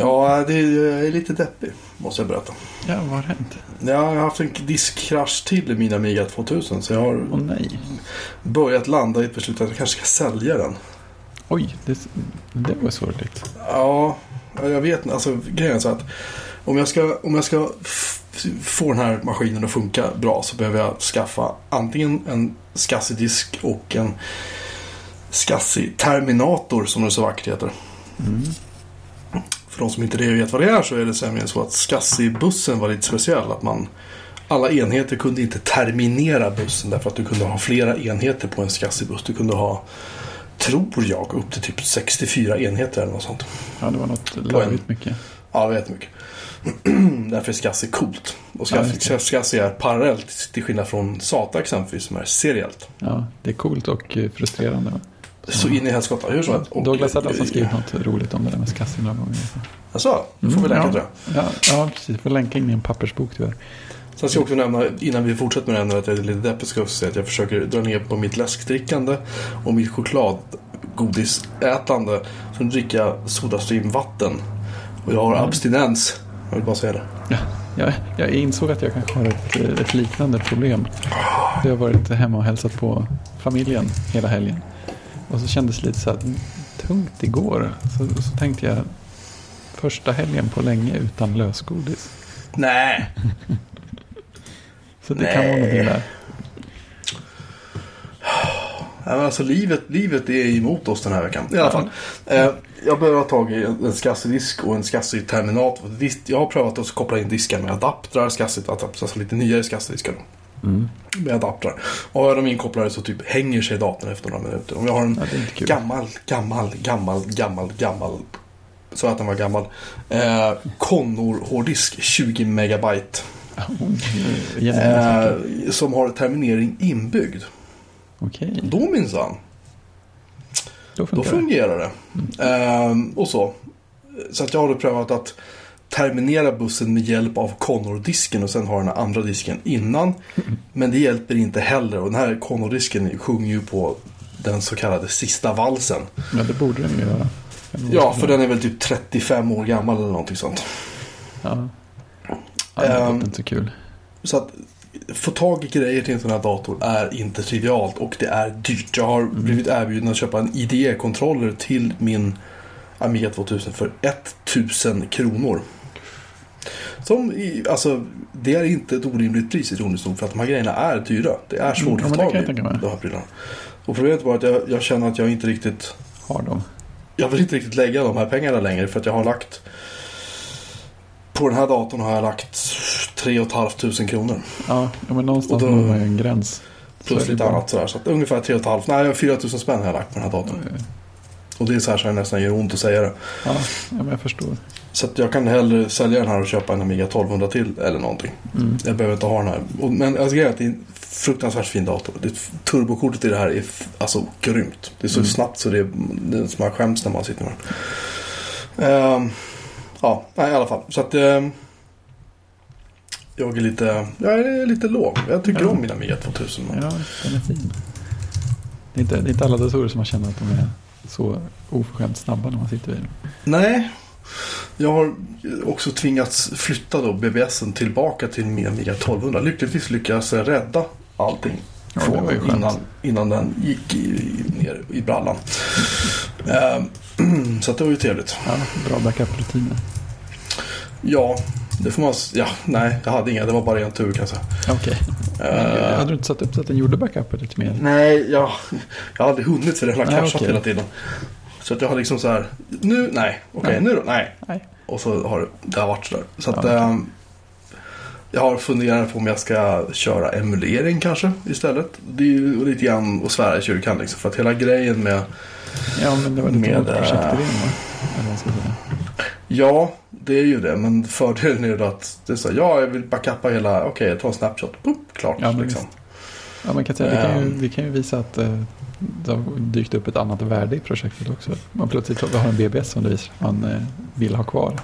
Ja, det är, lite deppig. Måste jag berätta. Ja, vad har hänt? Ja, jag har haft en diskkrasch till i min Amiga 2000. Så jag har Åh nej. börjat landa i ett beslut att jag kanske ska sälja den. Oj, det, det var sorgligt. Ja, jag vet inte. Alltså grejen är så att om jag ska, om jag ska få den här maskinen att funka bra så behöver jag skaffa antingen en SCSI-disk och en SCSI-terminator som det så vackert heter. Mm. För de som inte vet vad det är så är det nämligen så att SCSI-bussen var lite speciell. Att man, alla enheter kunde inte terminera bussen därför att du kunde ha flera enheter på en SCSI-buss. Du kunde ha, tror jag, upp till typ 64 enheter eller något sånt. Ja, det var något löjligt mycket. Ja, det vet mycket. Därför är SCSI coolt. Och Ja, SCSI, SCSI är parallellt till skillnad från SATA exempelvis som är seriellt. Ja, det är coolt och eh, frustrerande. Så in i helskotta. Hur som helst. Douglas hade alltså skrivit något roligt om det där med Scassi några gånger. Alltså, då får vi länka ja. till det. Ja, ja, precis. Vi får länka in i en pappersbok tyvärr. Sen ska jag också nämna, innan vi fortsätter med det här att jag är lite deppig ska jag säga att jag försöker dra ner på mitt läskdrickande och mitt chokladgodisätande. Så nu dricker jag Sodastream-vatten. Och jag har Mm. abstinens. Jag vill bara säga det. Ja, jag, jag insåg att jag kanske har ett, ett liknande problem. Jag har varit hemma och hälsat på familjen hela helgen. Och så kändes det lite så här tungt igår. Så, så tänkte jag första helgen på länge utan lösgodis. Nej! Så det kan vara Nej. någonting där. Ja, men alltså livet, livet är emot oss den här veckan. I alla fall. Eh, jag behöver ha tag i en SCSI-disk och en. Visst, Jag har prövat att koppla in diskar med adaptrar, SCSI-adaptrar, alltså lite nyare SCSI-diskar. då, Mm. Med adaptrar. Och har de inkopplade så typ hänger sig datorn efter några minuter. Om jag har en Ja, är gammal, gammal, gammal, gammal, gammal. Så att den var gammal. Eh, Connor hårddisk 20 megabyte. Oh, eh, Eh, som har terminering inbyggd. Okej, Då minsann. då Då funkar det. fungerar det. Ehm, och så. Så att jag har prövat att terminera bussen med hjälp av Connor-disken och sen ha den här andra disken innan. Men det hjälper inte heller och den här Connor-disken sjunger ju på den så kallade sista valsen. Ja, det borde den ju göra. Ja, för den är väl typ 35 år gammal eller någonting sånt. Ja, ja det låter inte kul. Så att få tag i grejer till en sån här dator är inte trivialt och det är dyrt. Jag har blivit erbjuden att köpa en IDE-kontroller till min Amiga 2000 för 1000 kronor. Som i, alltså, det är inte ett orimligt pris ironiskt nog för att de här grejerna är dyra. Det är svårt Mm, att få tag i jag de här prylarna. Och problemet var att jag, jag känner att jag inte riktigt Har de? jag vill inte riktigt lägga de här pengarna längre för att jag har lagt på den här datorn har jag lagt 3 500 kronor. Ja, men någonstans Och då- når man ju en gräns. Plus lite bara- annat sådär. Så att ungefär 3 500, nej 4 000 spänn har jag lagt på den här datorn. Eh, Och det är så här så det nästan gör ont att säga det. Ja, ja, men jag förstår. Så jag kan hellre sälja den här och köpa en Amiga 1200 till eller någonting. Mm. Jag behöver inte ha den här. Men alltså, grejen är att det är en fruktansvärt fin dator. Det, turbokortet i det här är alltså grymt. Det är så Mm. snabbt så det är, det är som man skäms när man sitter med den. Ehm, ja, nej, i alla fall. Så att ehm, jag är lite, jag är lite låg. Jag tycker Ja. om min Amiga 2000. men- Ja, den är fin. Det är, inte, det är inte alla datorer som man känner att de är så oförskämt snabba när man sitter vid dem. Nej. Jag har också tvingats flytta då BBSen tillbaka till min Amiga 1200. Lyckligtvis lyckades jag rädda allting. Ja, från innan, innan den gick i, i, ner i brallan. Ehm, så det var ju trevligt. Ja, bra backup-rutiner. Ja, det får man... Ja, nej, jag hade inga. Det var bara en tur kan jag säga. Okej. Eh, Hade du inte satt upp så att den gjorde backup lite mer? Nej, jag, jag hade hunnit för den har kraschat okej. hela tiden. Så att jag har liksom så här... Nu, nej. Okej, Nej. nu då? Nej. Nej. Och så har det, har varit sådär. Så att, Ja, okej. ehm, jag har funderat på om jag ska köra emulering kanske istället. Det är ju lite grann att svära i kyrkan liksom. För att hela grejen med Ja, men det var lite Med, med, projektidén eh, va? Ja, det är ju det. Men fördelen är ju att det är så här, ja, jag vill backuppa hela, okej, jag tar en snapshot, Boop, klart. Ja, liksom. Ja, man kan säga, det, kan ju, Ehm. det kan ju visa att eh, det har dykt upp ett annat värde i projektet också. Man plötsligt har en BBS som visar man eh, vill ha kvar.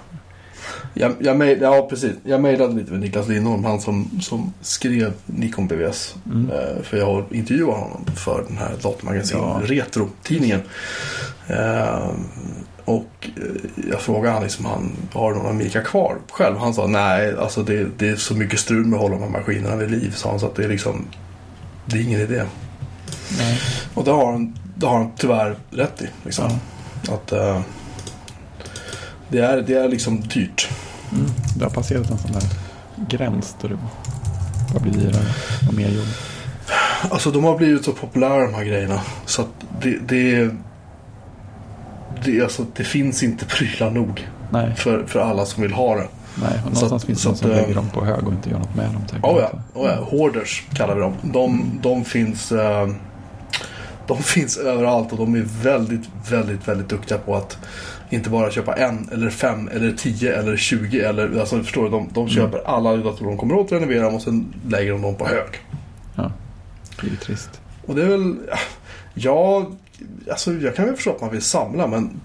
Jag, jag, ja, precis. jag mejlade lite med Niklas Lindholm, han som, som skrev Nikon BVS. Mm. Eh, för jag har intervjuat honom för den här datamagasin Ja. Retro-tidningen. Eh, och jag frågade han liksom, han har några Amiga kvar själv. Han sa nej, alltså det, det är så mycket strul med att hålla de här maskinerna vid liv. Så han sa att det är liksom, det är ingen idé. Nej. Och det har han, det har han tyvärr rätt i. Liksom. Att eh, det, är, det är liksom dyrt. Mm. Det har passerat en sån där gräns då det bara blir dyrare och mer jobb. Alltså de har blivit så populära de här grejerna. Så att det, det, det, alltså, det finns inte prylar nog Nej, för, för alla som vill ha det. nej. Och någonstans att- finns det så någon som att, eh, lägger dem på hög och inte gör något med dem. Oh ja, oh ja. Hoarders kallar vi dem. De, de finns eh, de finns överallt och de är väldigt, väldigt, väldigt duktiga på att inte bara köpa en eller fem eller tio eller tjugo eller alltså förstår du, de, de köper alla datorer de kommer åt, renoverar dem och sen lägger de dem på hög. Ja, det är ju trist. Och det är väl, ja, alltså jag kan väl förstå att man vill samla men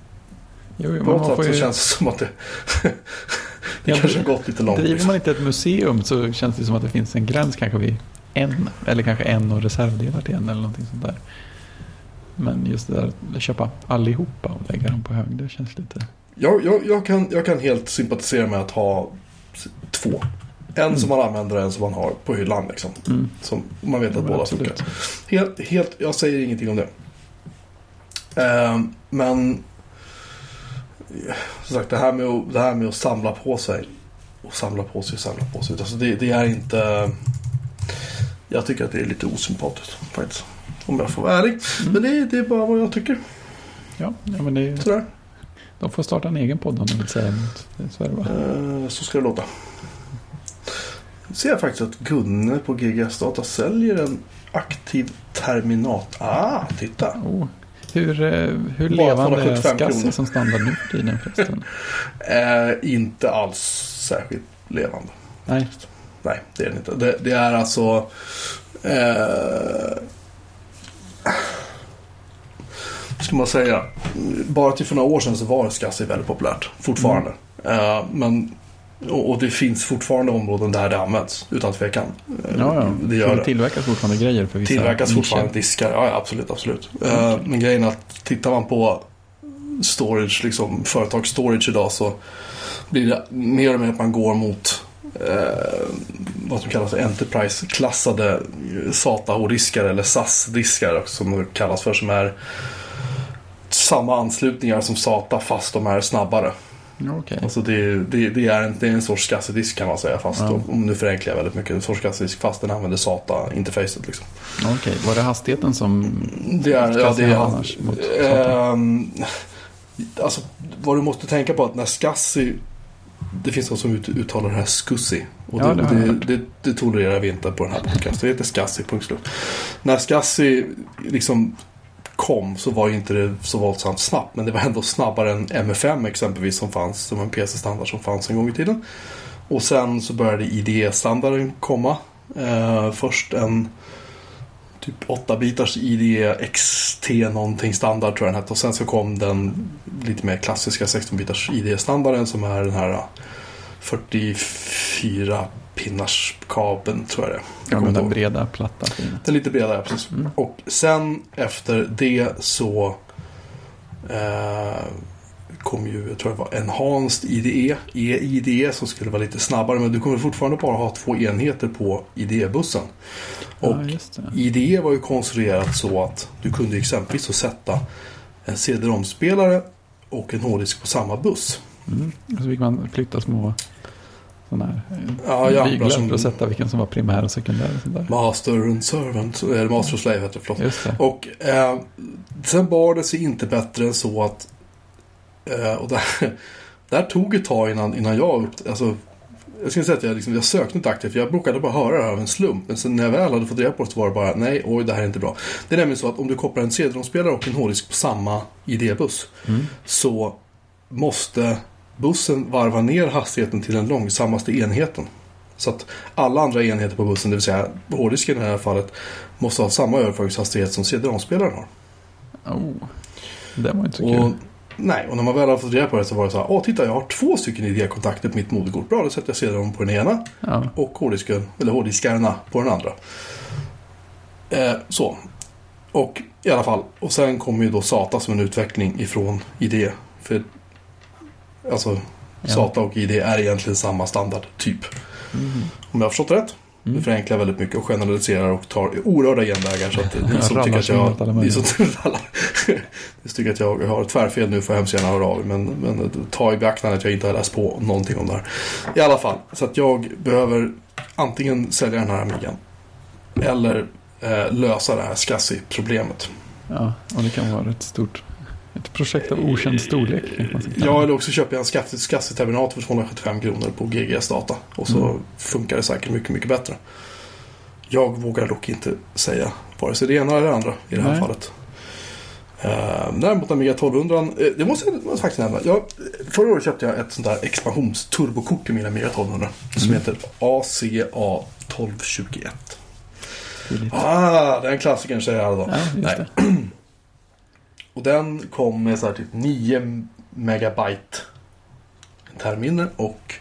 Jo, jo, på något sätt så ju, känns det som att det, det Ja, kanske har gått lite långt. driver Liksom. man inte ett museum så känns det som att det finns en gräns kanske vid en. Eller kanske en och reservdelar till en eller någonting sånt där. Men just det där att köpa allihopa och lägga dem på hög, det känns lite... Jag, jag, jag, kan, jag kan helt sympatisera med att ha två. En som man använder och en som man har på hyllan. Liksom. Mm. Som man vet att Ja, båda absolut. funkar. Helt, helt, jag säger ingenting om det. Ehm, men eh, som sagt, det här, med att, det här med att samla på sig. Och samla på sig och samla på sig. Alltså det, det är inte... Jag tycker att det är lite osympatiskt faktiskt. Om jag får vara ärlig. Mm. Men det, det är bara vad jag tycker. Ja, ja men det är, Sådär. de får starta en egen podd om de vill säga är Så är det bara. Eh, Så ska det låta. Nu ser jag faktiskt att Gunne på GGS Data säljer en aktiv terminat. Ah, titta. Oh. Hur, eh, hur Bara levande är 275 Scassi kronor. som standard nu för tiden förresten? Eh, inte alls särskilt levande. Nej, Nej, det är den inte. Det, det är alltså... Eh, ska man säga? Bara till för några år sedan så var Scassi väldigt populärt. Fortfarande. Eh, men, och, och det finns fortfarande områden där det används. Utan tvekan. Eh, ja, ja. Det Så gör det det. tillverkas fortfarande grejer för vissa Tillverkas nischer. fortfarande diskar. Ja, ja absolut, absolut. Eh, men grejen är att tittar man på storage, liksom företagsstorage idag så blir det mer och mer att man går mot eh, vad som kallas Enterprise-klassade eh, SATA-hårddiskar eller SAS-diskar som det kallas för som är samma anslutningar som SATA fast de är snabbare. Okej. Alltså det, det, det, är en, det är en sorts SCSI-disk kan man säga fast Ja. om nu förenklar jag väldigt mycket. En sorts SCSI-disk fast den använder SATA-interfacet liksom. Okej, var det hastigheten som Det är, ja, det är, annars mot? Ehm, alltså, vad du måste tänka på att när SCSI det finns någon som ut, uttalar det här SCSI. Och Ja, det, det det, det, det tolererar vi inte på den här podcasten. Det heter SCSI, punkt slut. När SCSI liksom kom så var ju inte det så våldsamt snabbt. Men det var ändå snabbare än MFM exempelvis som fanns. Som en PC-standard som fanns en gång i tiden. Och sen så började IDE-standarden komma. Eh, först en typ 8-bitars IDE XT någonting standard tror jag den hette. Och sen så kom den lite mer klassiska 16-bitars IDE-standarden som är den här 44 pinnars kabeln tror jag det Ja, inte den breda platta fina. Den lite bredare, ja, precis. Mm. Och sen efter det så eh, kom ju, jag tror det var Enhanced IDE, EIDE som skulle vara lite snabbare. Men du kommer fortfarande bara ha två enheter på IDE-bussen. Och Ja. IDE var ju konstruerat så att du kunde exempelvis så sätta en CD-ROM-spelare och en hårddisk på samma buss. Mm. Så fick man flytta små sådana här eh, Ja, ja, byglar som- för att sätta vilken som var primär och sekundär. Och sånt där. Master and Servant, eller Master och Slave heter det, förlåt. Just det. Och eh, sen bar det sig inte bättre än så att eh, och där, där tog ett tag innan, innan jag upp, alltså, jag ska säga att jag, liksom, jag sökte inte aktivt, jag brukade bara höra det här av en slump. Men sen när jag väl hade fått reda på det så var det bara, nej, oj, det här är inte bra. Det är nämligen så att om du kopplar en CD-ROM-spelare och en hårddisk på samma ID-buss Mm. så måste bussen varva ner hastigheten till den långsammaste enheten. Så att alla andra enheter på bussen, det vill säga hårddisken i det här fallet, måste ha samma överföringshastighet som CD-ROM-spelaren har. Oh, det var inte så kul. Nej, och när man väl har fått reda på det så var det så här. Åh, titta jag har två stycken ID-kontakter på mitt moderkort. Bra, då sätter jag CD-ROM på den ena Ja. och hårddisken, eller hårddiskarna på den andra. Eh, så. Och i alla fall. Och sen kommer ju då SATA som en utveckling ifrån ID. För alltså Ja. SATA och ID är egentligen samma standard, typ. Mm. Om jag har förstått rätt. Mm. förenklar väldigt mycket och generaliserar och tar oerhörda genvägar. Så att ni som tycker att jag, ni som tycker att jag har tvärfel nu får hemskt gärna höra av er. Men, men ta i beaktande att jag inte har läst på någonting om det här. I alla fall, så att jag behöver antingen sälja den här Amigan. Eller eh, lösa det här SCSI-problemet. Ja, och det kan vara ett stort ett projekt av okänd storlek. Ja, eller också köper jag en SCSI- SCSI-terminal för 275 kronor på GGS data. Och så Mm. funkar det säkert mycket, mycket bättre. Jag vågar dock inte säga vare sig det ena eller det andra i det här Nej. fallet. Uh, däremot Amiga 1200, eh, det måste jag faktiskt nämna. Jag, förra året köpte jag ett sånt där expansionsturbokort till min Amiga 1200. Som Mm. heter ACA 1221. Tydligt. Ah, den klassikern säger alla då. Ja, Nej. Och den kom med så här typ 9 megabyte terminne och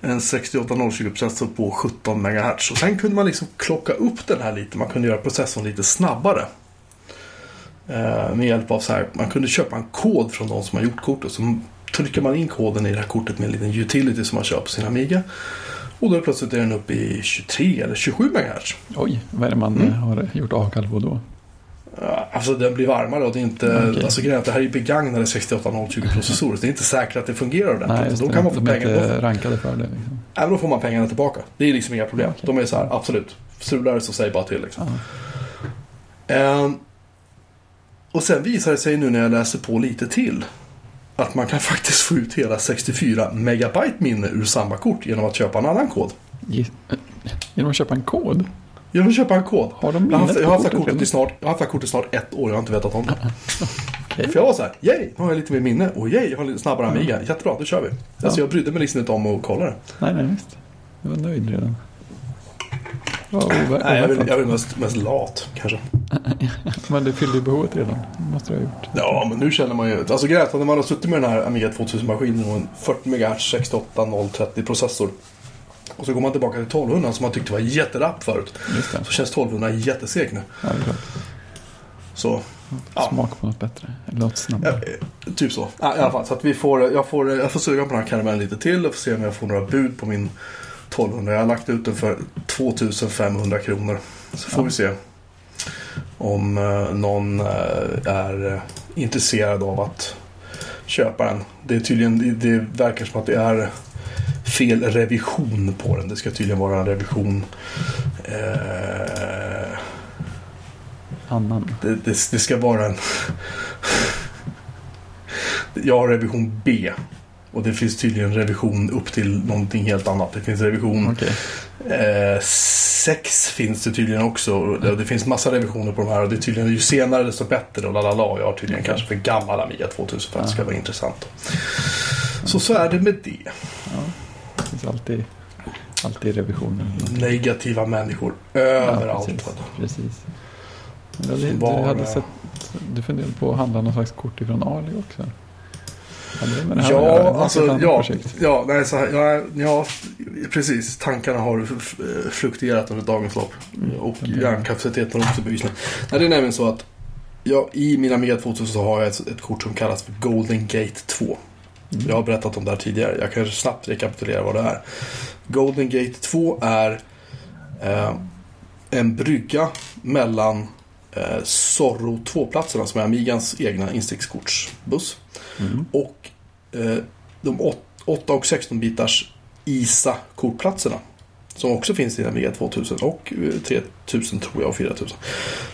en 6820-processor på 17 MHz. Och sen kunde man liksom klocka upp den här lite. Man kunde göra processorn lite snabbare. Eh, med hjälp av så här, man kunde köpa en kod från de som har gjort kortet. Så trycker man in koden i det här kortet med en liten utility som man köper på sin Amiga. Och då plötsligt är den uppe i 23 eller 27 MHz. Oj, vad är det man Mm. har gjort avkall på då? Alltså den blir varmare och det är inte... Okej. Alltså grejen är att det här är begagnade 6820 processorer. Så det är inte säkert att det fungerar ordentligt. Nej, då det. kan man få De är pengar. Då, inte rankade för det. Liksom. även då får man pengarna tillbaka. Det är liksom inga problem. Okej. De är så här, absolut. Strular så säg bara till liksom. Ja. Ehm, och sen visar det sig nu när jag läser på lite till. Att man kan faktiskt få ut hela 64 megabyte minne ur samma kort genom att köpa en annan kod. Ge- Genom att köpa en kod? Genom att köpa en kod. Har de Jag har haft, jag har haft, kortet redan? i snart, jag har haft det här kortet snart ett år. Jag har inte vetat om det. Okej. För jag var så här, yay, nu har jag lite mer minne. Och yay, jag har lite snabbare Amiga. Jättebra, då kör vi. Alltså jag brydde mig liksom inte om att kolla det. Nej, nej, visst. Jag var nöjd redan. Ovä- Nej, jag vill, jag vill mest, mest lat kanske. Men det fyllde ju behovet redan. Det måste det ha gjort. Ja, men nu känner man ju... Alltså grejen är när man har suttit med den här Amiga 2000-maskinen och en 40 MHz 68030 processor. Och så går man tillbaka till 1200 som man tyckte var jätterapp förut. Så känns 1200 jätteseg nu. Ja. Så, Ja. Smak på något bättre. Eller något ja, snabbare. eh, typ så. Ja, I alla fall, så att vi får, jag, får, jag får suga på den här karamellen lite till och får se om jag får några bud på min 1200. Jag har lagt ut den för 2500 kronor. Så får vi se om eh, någon eh, är intresserad av att köpa den. Det, är tydligen, det, det verkar som att det är fel revision på den. Det ska tydligen vara en revision eh, Annan. det, det, det ska vara en... Jag har revision B. Och det finns tydligen revision upp till någonting helt annat. Det finns revision Okej. eh, 6 finns det tydligen också. Och det, finns massa revisioner på de här. Och det är tydligen ju senare desto bättre. Och lalala. Jag har tydligen kanske för gammal Amiga 2000 för att det ska vara intressant. Så så är det med det. Ja. Finns alltid, alltid revisioner. Negativa människor Ja, överallt. precis. du. precis. Men Du, du, hade sett, du funderade på att handla någon slags kort ifrån Ali också. Ja, alltså, ja, projekt. ja, nej, så här, ja, ja, precis. Tankarna har fluktuerat under dagens lopp. Och Mm. hjärnkapaciteten har också bevisat. Nej, det är nämligen så att jag, i mina 2000 så har jag ett, ett kort som kallas för Golden Gate 2. Jag har berättat om det här tidigare. Jag kan snabbt rekapitulera vad det är. Golden Gate 2 är eh, en brygga mellan eh, Zorro 2-platserna som är Amigans egna instickskortsbuss Mm. och eh, de 8 och 16 bitars ISA-kortplatserna. Som också finns i Amiga 2000 och eh, 3000 tror jag och 4000.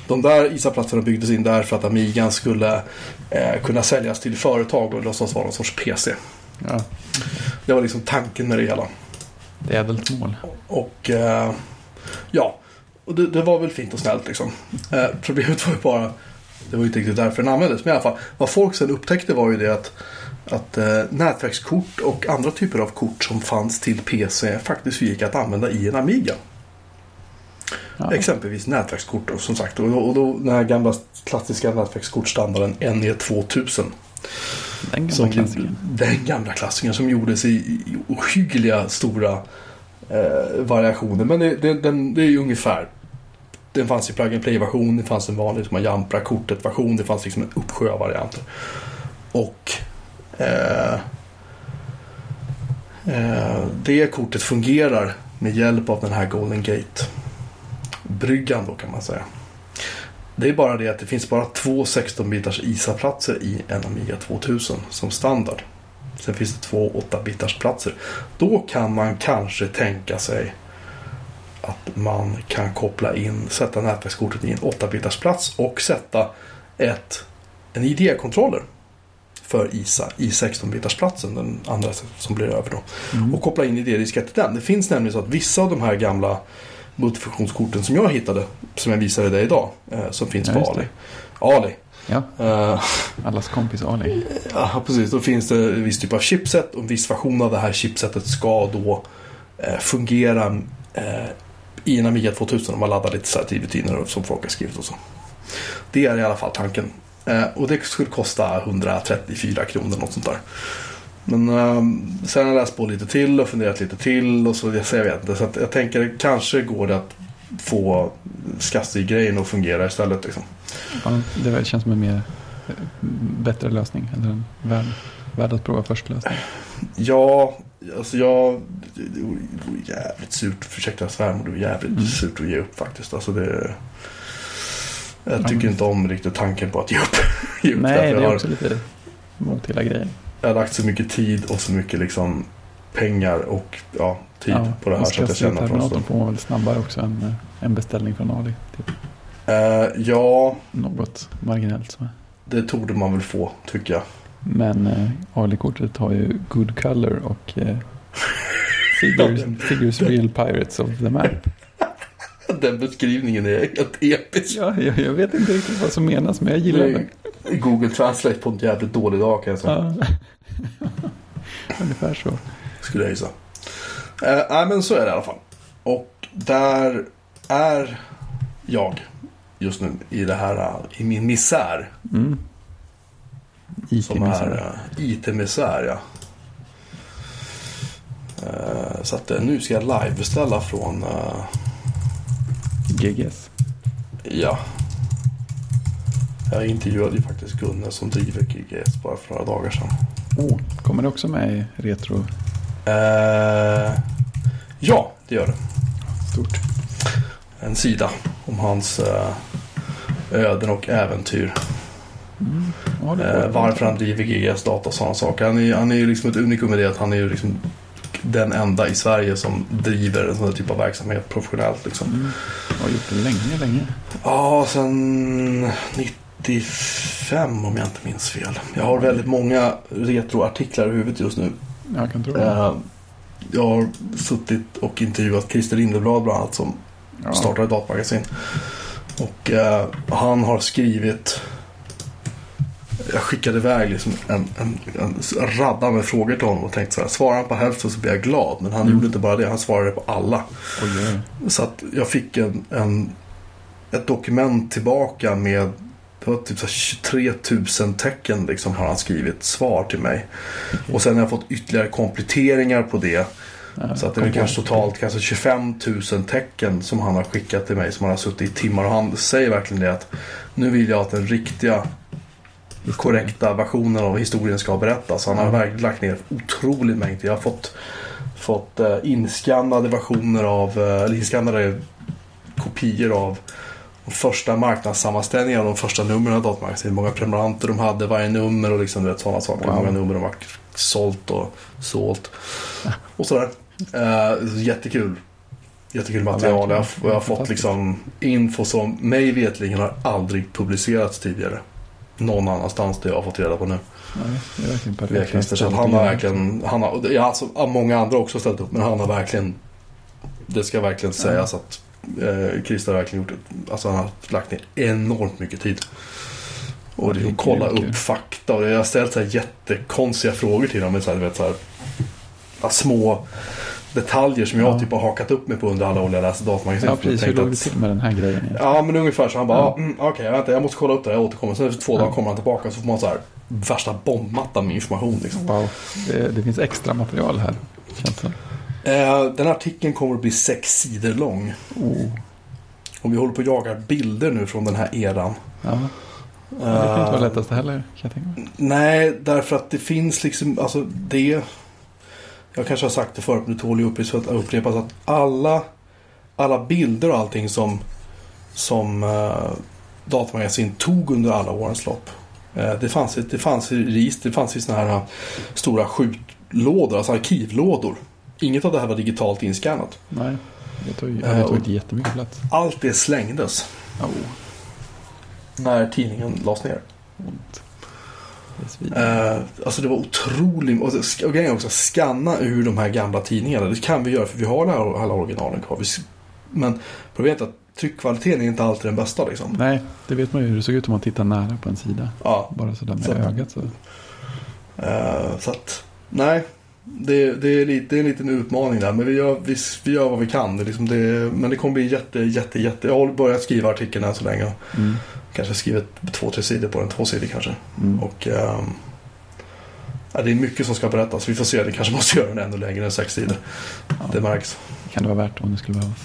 De där ISA-platserna byggdes in där för att Amigan skulle eh, kunna säljas till företag och låtsas vara någon sorts PC. Ja, Det var liksom tanken med det hela. det är ädelt mål. Och eh, ja, och det, det var väl fint och snällt liksom. Eh, problemet var ju bara, det var ju inte riktigt därför den användes. Men i alla fall, vad folk sen upptäckte var ju det att, att eh, nätverkskort och andra typer av kort som fanns till PC faktiskt gick att använda i en Amiga. Ja. Exempelvis nätverkskort då, som sagt. Och då, och då den här gamla klassiska nätverkskortstandarden NE2000 Den gamla Som den gamla klassikern som gjordes i, i ohyggliga stora eh, variationer. Men det, det, den, det är ju ungefär. Den fanns i plug and play-version, det fanns en vanlig som jampra kortet-version, det fanns liksom en uppsjö av varianter. Och Eh, eh, det kortet fungerar med hjälp av den här Golden Gate-bryggan då kan man säga. Det är bara det att det finns bara två 16-bitars ISA-platser i en Amiga 2000 som standard. Sen finns det två 8-bitars platser. Då kan man kanske tänka sig att man kan koppla in, sätta nätverkskortet i en 8-bitars plats och sätta ett, en ID-kontroller för ISA i 16-bitars platsen, den andra som blir över då. Mm. Och koppla in ID-disketter till den. Det finns nämligen så att vissa av de här gamla multifunktionskorten som jag hittade, som jag visade dig idag, eh, som finns Ja, på Ali. Ali. Ja, Eh, allas kompis Ali. Ja, precis. Då finns det en viss typ av chipset och en viss version av det här chipsetet ska då eh, fungera eh, i en Amiga 2000 om man laddar lite så här till rutiner som folk har skrivit och så. Det är i alla fall tanken. Eh, och det skulle kosta 134 kronor något sånt där. Men eh, sen har jag läst på lite till och funderat lite till och så, så jag vet inte. Så jag tänker kanske går det att få SCSI-grejen att fungera istället. Liksom. Ja, det känns som en mer eh, bättre lösning. Eller en värd, värd att prova först lösning. Ja, alltså jag... Det vore jävligt surt. Ursäkta svärmor, det vore jävligt Mm. surt att ge upp faktiskt. Alltså det... Jag Ja, tycker men- inte om riktigt tanken på att ge upp. ge upp Nej, det jag, är också lite mot hela grejen. jag har lagt så mycket tid och så mycket liksom pengar och ja, tid på det här så att jag känner att man får väl snabbare också än eh, en beställning från Ali. Typ. Eh, ja, Något marginellt. Så. det torde man väl få tycker jag. Men eh, Ali-kortet har ju Good Color och eh, figures, figures Real Pirates of the Map. Den beskrivningen är helt episk. Ja, jag, jag vet inte riktigt vad som menas, men jag gillar Det den. Google Translate på en jävligt dålig dag kan jag säga. Ja. Ungefär så. Skulle jag gissa. Eh, nej men så är det i alla fall. Och där är jag just nu i det här, eh, i min misär. Mm. Som är IT-misär. eh, IT-misär ja. Eh, så att nu ska jag live-beställa från, eh, GGS. ja. Jag intervjuade ju faktiskt Gunne som driver GGS bara för några dagar sedan. Oh, kommer det också med i retro? Eh, ja, det gör det. Stort. En sida om hans eh, öden och äventyr. Mm. På Eh, varför han driver GGS data och sådana saker. Han är, han är ju liksom ett unikum i det att han är ju liksom den enda i Sverige som driver en sån här typ av verksamhet professionellt. Liksom. Mm. Har gjort det länge, länge. Ja, sen 95 om jag inte minns fel. Jag har väldigt många retroartiklar i huvudet just nu. Jag kan tro det. Eh, jag har suttit och intervjuat Christer Lindeblad bland annat som Ja. startade ett datamagasin. Och eh, han har skrivit jag skickade iväg liksom en, en, en radda med frågor till honom och tänkte så här, svarar han på hälften så blir jag glad. Men han Mm. gjorde inte bara det, han svarade på alla. Oj, oj. Så att jag fick en, en, ett dokument tillbaka med det var typ så här 23 000 tecken liksom har han skrivit svar till mig. Och sen har jag fått ytterligare kompletteringar på det. Ja, Så att det är kanske totalt kanske 25 000 tecken som han har skickat till mig som han har suttit i timmar. Och han säger verkligen det att nu vill jag att den riktiga korrekta versionen av historien ska berättas. Han har Ja. verkligen lagt ner otroligt mängd. Jag har fått, fått eh, inskannade versioner av, eh, eller inskannade kopior av de första marknadssammanställningarna, de första numren av datamagasinet. Hur många prenumeranter de hade, varje nummer och liksom, vet, sådana saker. Hur många nummer de har sålt och sålt. Och sådär. Eh, jättekul. Jättekul material. Jag har, jag har fått liksom info som mig vetligen har aldrig publicerats tidigare. Någon annanstans det jag har fått reda på nu. Ja, det är verkligen perfekt. Så att han har verkligen, han har, ja, alltså, många andra har också ställt upp, men han har verkligen, det ska verkligen sägas att eh, Christer har verkligen gjort alltså han har lagt ner enormt mycket tid. Och Ja, liksom kolla kul, kul. upp fakta. Och jag har ställt så här jättekonstiga frågor till honom. med Så här, vet, så här, ja, små detaljer som jag Ja. typ har hakat upp mig på under alla år jag läste datamagasin. Ja, precis. Hur låg det till med den här grejen? egentligen? Ja, men ungefär så. Han bara, Ja. mm, okej, vänta, jag måste kolla upp det, jag återkommer. Sen efter två Ja. dagar kommer han tillbaka så får man så här värsta bombmattan med information. Liksom. Wow, det, det finns extra material här. Känns det. Eh, den här artikeln kommer att bli sex sidor lång. Oh. Och vi håller på att jaga bilder nu från den här eran. Ja. Det kan inte vara Eh, lättast heller, kan jag tänka mig. Nej, därför att det finns liksom, alltså det... Jag kanske har sagt det förut, men det tål ju att upprepas att alla, alla bilder och allting som, som uh, datamagasin tog under alla årens lopp. eh, det, fanns, det fanns i register, det fanns i såna här eh, stora skjutlådor, alltså arkivlådor. Inget av det här var digitalt inskannat. Nej, det tog, Eh, det tog inte jättemycket plats. Allt det slängdes Oh, när tidningen lades ner. ont. Eh, alltså det var otroligt. Och, och grejen också att scanna ur de här gamla tidningarna. Det kan vi göra för vi har alla, originalen kvar. Vi, men problemet är att tryckkvaliteten är inte alltid den bästa liksom. Nej, det vet man ju hur det såg ut om man tittar nära på en sida. Ja, Bara sådär med Så- ögat så. eh, så att nej. Det, det, är lite, det är en liten utmaning där. Men vi gör, vi, vi gör vad vi kan. Det liksom det, men det kommer bli jätte, jätte, jätte. Jag har börjat skriva artikeln än så länge. Mm. Kanske skrivit två, tre sidor på den. Två sidor kanske. Mm. Och ja, det är mycket som ska berättas. Vi får se. Det kanske måste göra den ännu längre än sex sidor. Ja, Det märks. kan det vara värt om det skulle behövas.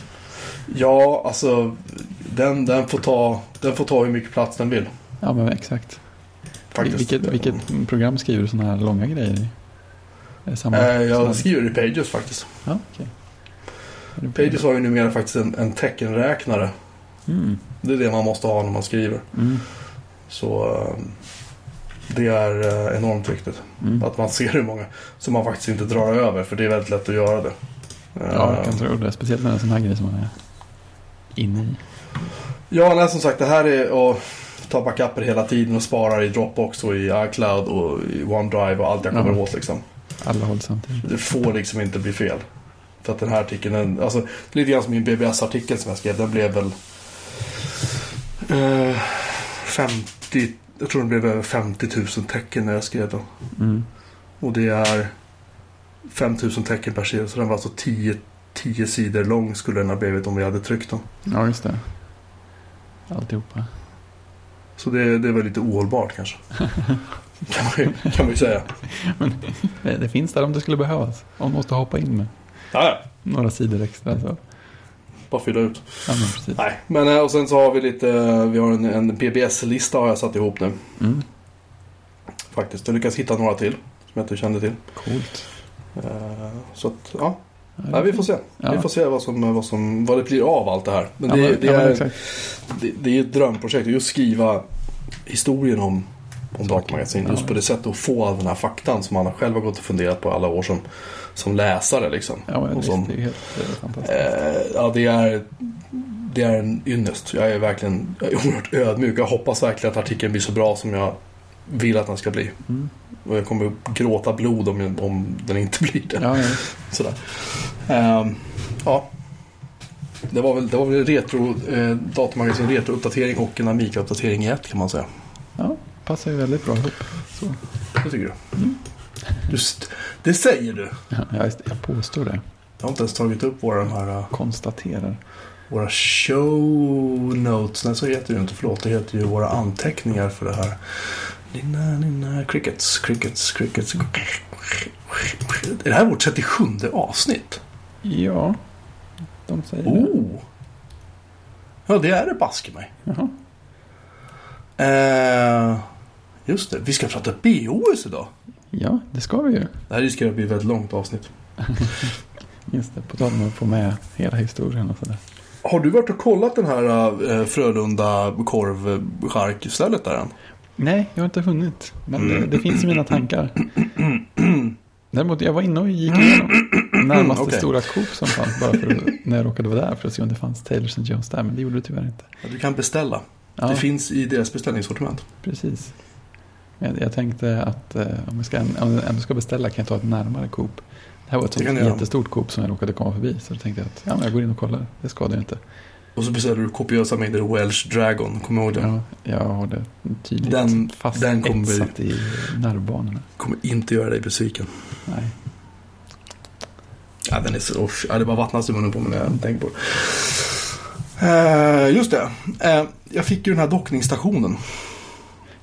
Ja, alltså den, den, får ta, den får ta hur mycket plats den vill. Ja, men exakt. Faktiskt. Vilket, vilket program skriver du sådana här långa grejer i? Samma? Eh, sådana- jag skriver i Pages faktiskt. Ja, det- Pages har ju numera faktiskt en, en teckenräknare. Mm. Det är det man måste ha när man skriver. Mm. Så ehm, det är eh, enormt viktigt. Mm. Att man ser hur många som man faktiskt inte drar över. För det är väldigt lätt att göra det. Ja, jag kan Ehm, tro det. Speciellt med en sån här grej som man är inne i. Ja, nej, som sagt det här är att ta backuper hela tiden och spara i Dropbox och i iCloud och i OneDrive och allt jag kommer Ja. åt liksom. Alla håll samtidigt. Det får liksom inte bli fel. För att den här artikeln, alltså lite grann som min BBS-artikel som jag skrev. Den blev väl eh, 50, jag tror den blev över 50 000 tecken när jag skrev den. Mm. Och det är 5 000 tecken per sida. Så den var alltså 10, 10 sidor lång skulle den ha blivit om vi hade tryckt den. Ja, just det. Alltihopa. Så det, det är väl lite ohållbart kanske. kan, man ju, kan man ju säga. Det, det finns där om det skulle behövas. Om man måste hoppa in med Ja, ja. några sidor extra. Så. Bara fylla ut. Ja, men. Nej, men eh, och sen så har vi lite, vi har en, en PBS-lista har jag satt ihop nu. Mm. Faktiskt. Jag lyckats hitta några till. Som jag inte kände till. Coolt. Eh, Så att, ja. Ja, Nej, vi får se. Ja. Vi får se vad, som, vad, som, vad det blir av allt det här. Men Ja, det, men- det, ja, men är, exakt. det, det är ett drömprojekt. Just skriva historien om, om datamagasin. Just Ja. på det sättet att få all den här faktan som man själv har gått och funderat på alla år som, som läsare. Liksom. Ja, men som, det är helt fantastiskt. Eh, ja, det är, det är en ynnest. Jag är verkligen jag är oerhört ödmjuk. Jag hoppas verkligen att artikeln blir så bra som jag vill att den ska bli. Mm. Och jag kommer gråta blod om, jag- om den inte blir det. Ja, ja. Sådär. Ehm, ja. Det var väl, det var väl retro, eh, datamagasin retro-uppdatering och en Amiga-uppdatering i ett kan man säga. ja, passar ju väldigt bra ihop. Så. Det tycker du? du st- det säger du. Ja, jag, jag påstår det. Jag har inte ens tagit upp våra, de här, eh, Konstaterar. våra show notes. Nej, så heter det ju inte. Förlåt, det heter ju våra anteckningar för det här. Nina, nina, crickets, crickets, crickets. Är det här vårt 37 avsnitt? Ja, de säger det. Oh! Ja, det är det baske mig. Jaha. Eh, just det, vi ska prata BOS idag. Ja, det ska vi ju. Det här riskerar att bli ett väldigt långt avsnitt. Just det, på tal om att få med hela historien och sådär. Har du varit och kollat den här eh, Frölunda korvcharkstället där än? Nej, jag har inte hunnit. Men det, det finns i mina tankar. Däremot, jag var inne och gick igenom närmaste Okej. stora Coop som fanns. Bara för att, när jag råkade vara där för att se om det fanns Taylors and Jones där. Men det gjorde det tyvärr inte. Ja, Du kan beställa. Ja, Det finns i deras beställningssortiment. precis. Jag, jag tänkte att eh, om jag, ska, om jag ska beställa kan jag ta ett närmare Coop. Det här var ett sånt jättestort Coop som jag råkade komma förbi. Så då tänkte jag att ja, men jag går in och kollar. Det skadar ju inte. Och så beställer du kopiösa mängder Welsh Dragon. Kommer du ihåg det? Ja, jag har det tydligt Den- fast den kommer etsat i nervbanorna. Kommer inte göra dig besviken. Nej. Ja, den är så... Usch, ja, det bara vattnas i munnen på mig när jag tänker på det. Eh, just det. Eh, jag fick ju den här dockningsstationen.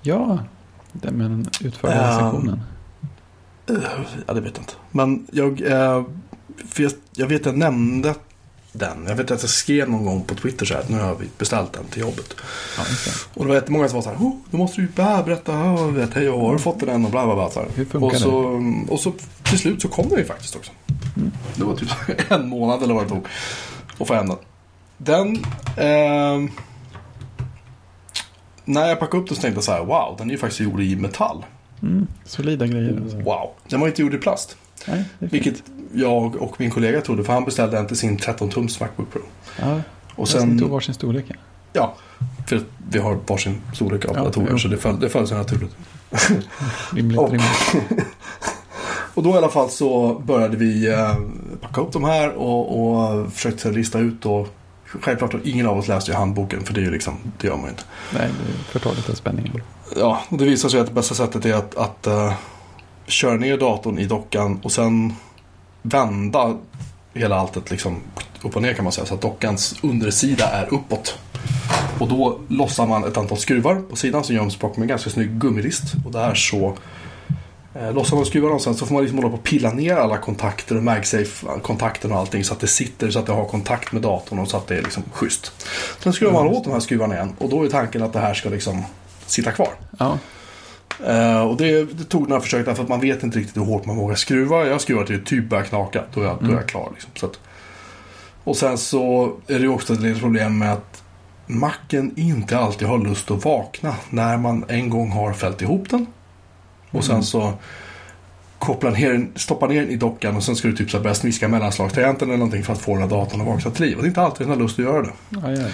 Ja, den med den utförda Ja. sektionen. Eh, ja, det vet jag inte. Men jag... Eh, för jag, jag vet att jag nämnde den. Jag vet att jag skrev någon gång på Twitter så här att nu har vi beställt den till jobbet. Ja, det. Och det var jättemånga som var så här, oh, då måste du berätta, vet, hej, har du fått den och bla bla bla. Så här. Hur funkar och så, och så till slut så kom den ju faktiskt också. Mm. Det var typ en månad eller vad det tog att få hem den. Den, ehm, när jag packade upp den så tänkte jag så här, wow, den är ju faktiskt gjord i metall. Mm, solida grejer. Alltså. Wow, den var inte gjord i plast. Nej. Vilket jag och min kollega trodde, för han beställde en till sin 13-tums Macbook Pro. Ja, Och sen... tog varsin storlek. ja. ja, för att vi har varsin storlek av Ja, datorer så det föll, det föll sig naturligt. Rimligt, Och- rimligt. Och då i alla fall så började vi eh, packa upp de här och, och försökte lista ut och Självklart, ingen av oss läste ju handboken för det är ju liksom, det gör man ju inte. Nej, det förtar lite spänningen. Ja, det visar sig att det bästa sättet är att, att eh, köra ner datorn i dockan och sen vända hela alltet liksom upp och ner kan man säga. Så att dockans undersida är uppåt. Och då lossar man ett antal skruvar på sidan som göms bakom en ganska snygg gummirist. Och där så eh, lossar man skruvarna sen så får man liksom hålla på och pilla ner alla kontakter och MagSafe-kontakten och allting så att det sitter så att det har kontakt med datorn och så att det är liksom schysst. Sen skruvar man åt de här skruvarna igen och då är tanken att det här ska liksom sitta kvar. Ja, Eh, och det, det tog några försök därför att man vet inte riktigt hur hårt man vågar skruva. Jag skruvar till det typ börjar knaka. Då är jag, då är jag klar. Liksom. Så att, och sen så är det också ett litet problem med att macken inte alltid har lust att vakna när man en gång har fällt ihop den. Och sen så kopplar ner stoppar ner den i dockan och sen ska du typ så här börja smiska mellanslagstangenten eller någonting för att få den här datorn att vakna till liv. Och det är inte alltid den har lust att göra det. ja, ja.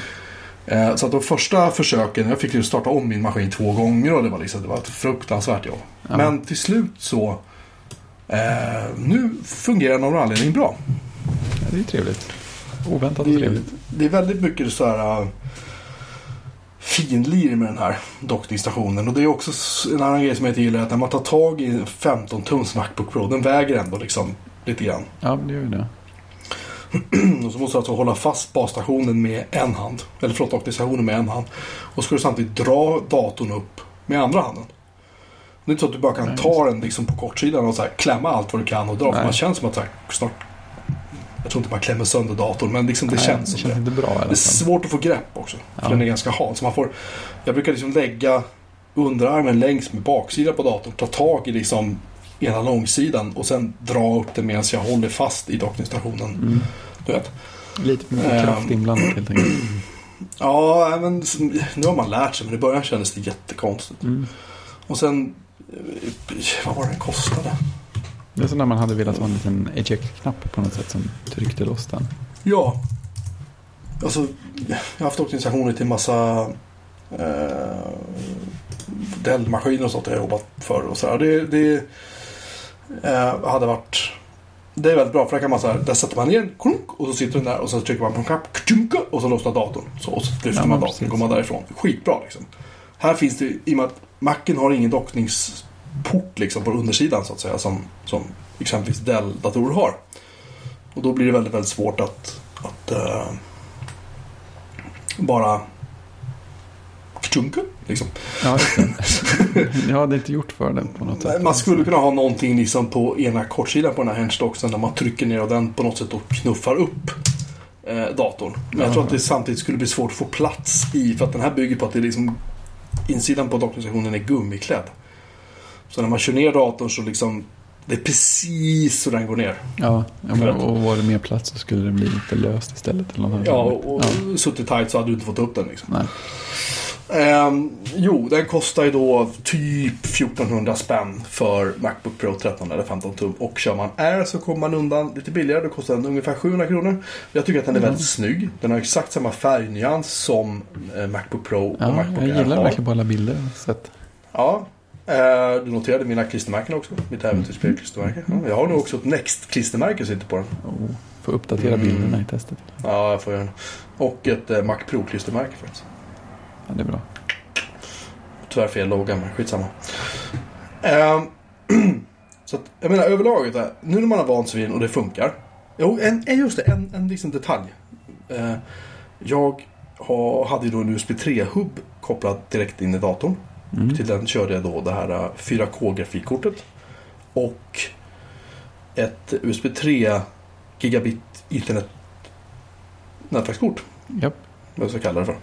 Eh, Så att de första försöken, jag fick ju starta om min maskin två gånger och det var, liksom, det var ett fruktansvärt jobb. Ja. Men till slut så, eh, nu fungerar den av någon anledning bra. ja det är trevligt. Oväntat och trevligt. det är väldigt mycket så här uh, finlir med den här dockningsstationen. Och det är också en annan grej som jag inte gillar, att när man tar tag i en 15-tums Macbook Pro, den väger ändå liksom lite grann. Ja, det gör ju det. Och så måste du alltså hålla fast basstationen med en hand. Eller förlåt, dockningsstationen med en hand. Och så ska du samtidigt dra datorn upp med andra handen. Det är inte så att du bara kan Nej, ta den liksom på kortsidan och så här, klämma allt vad du kan och dra. För Nej. man känns som att här, snart... Jag tror inte man klämmer sönder datorn, men liksom det Nej, känns det känns det. inte bra Det är svårt att få grepp också. För Ja. den är ganska hal. Så man får, jag brukar liksom lägga underarmen längs med baksidan på datorn. Ta tag i liksom ena långsidan och sen dra upp den medan jag håller fast i dockningsstationen. Mm. Du vet. Lite mycket Ehm. kraft inblandat helt enkelt. Ja, men nu har man lärt sig. Men i början kändes det jättekonstigt. Mm. Och sen, eh, vad var det den kostade? Det är som när man hade velat ha en liten eject-knapp på något sätt som tryckte loss den. Ja. Alltså, jag har haft dockningsstationer till massa eh, Dell-maskiner och sånt jag jobbat för. Och så här. Det, det eh, hade varit... Det är väldigt bra för där kan man så här, där sätter man ner den, klunk, och så sitter den där och så trycker man på en knapp och så lossnar datorn. Så, och så lyfter Ja, man datorn och går man därifrån. Skitbra liksom. Här finns det, i och med att macken har ingen dockningsport liksom på undersidan så att säga som, som exempelvis Dell-datorer har. Och då blir det väldigt, väldigt svårt att, att eh, bara ktunka liksom. Ja, det. ja, det är inte gjort för den på något sätt. Man skulle kunna ha någonting liksom på ena kortsidan på den här hänstoxen där man trycker ner den på något sätt och knuffar upp eh, datorn. Men jag tror att det samtidigt skulle bli svårt att få plats i för att den här bygger på att det liksom insidan på dockningsstationen är gummiklädd. Så när man kör ner datorn så liksom det är precis så den går ner. Ja, ja men, och var det mer plats så skulle det bli lite löst istället. Eller något Ja, och, och suttit tight så hade du inte fått upp den liksom. Nej. Ehm, jo, den kostar ju då typ 1400 spänn för Macbook Pro 13 eller 15 tum. Och kör man Air så kommer man undan lite billigare. Då kostar den ungefär 700 kronor. Jag tycker att den är Mm. väldigt snygg. Den har exakt samma färgnyans som eh, Macbook Pro och Ja, Macbook jag Air gillar har. verkligen på alla bilder jag har sett. Ja. Eh, du noterade mina klistermärken också. Mitt äventyrsspel-klistermärke. Ja, jag har nog också ett Next-klistermärke som sitter på den. Oh, får uppdatera Mm. bilderna i testet. Ja, jag får göra det. Och ett eh, Mac Pro-klistermärke faktiskt. Ja, det är bra. Tyvärr fel logga, men skitsamma. Ehm, så att, jag menar överlag, är det- nu när man har vant sig vid den och det funkar. Jo, en, en, just det, en, en liksom detalj. Eh, jag har, hade ju då en USB 3-hubb kopplad direkt in i datorn. Mm. Till den körde jag då det här eh, 4K-grafikkortet. Och ett USB 3 gigabit internet nätverkskort. Japp. Vad jag ska kalla det för.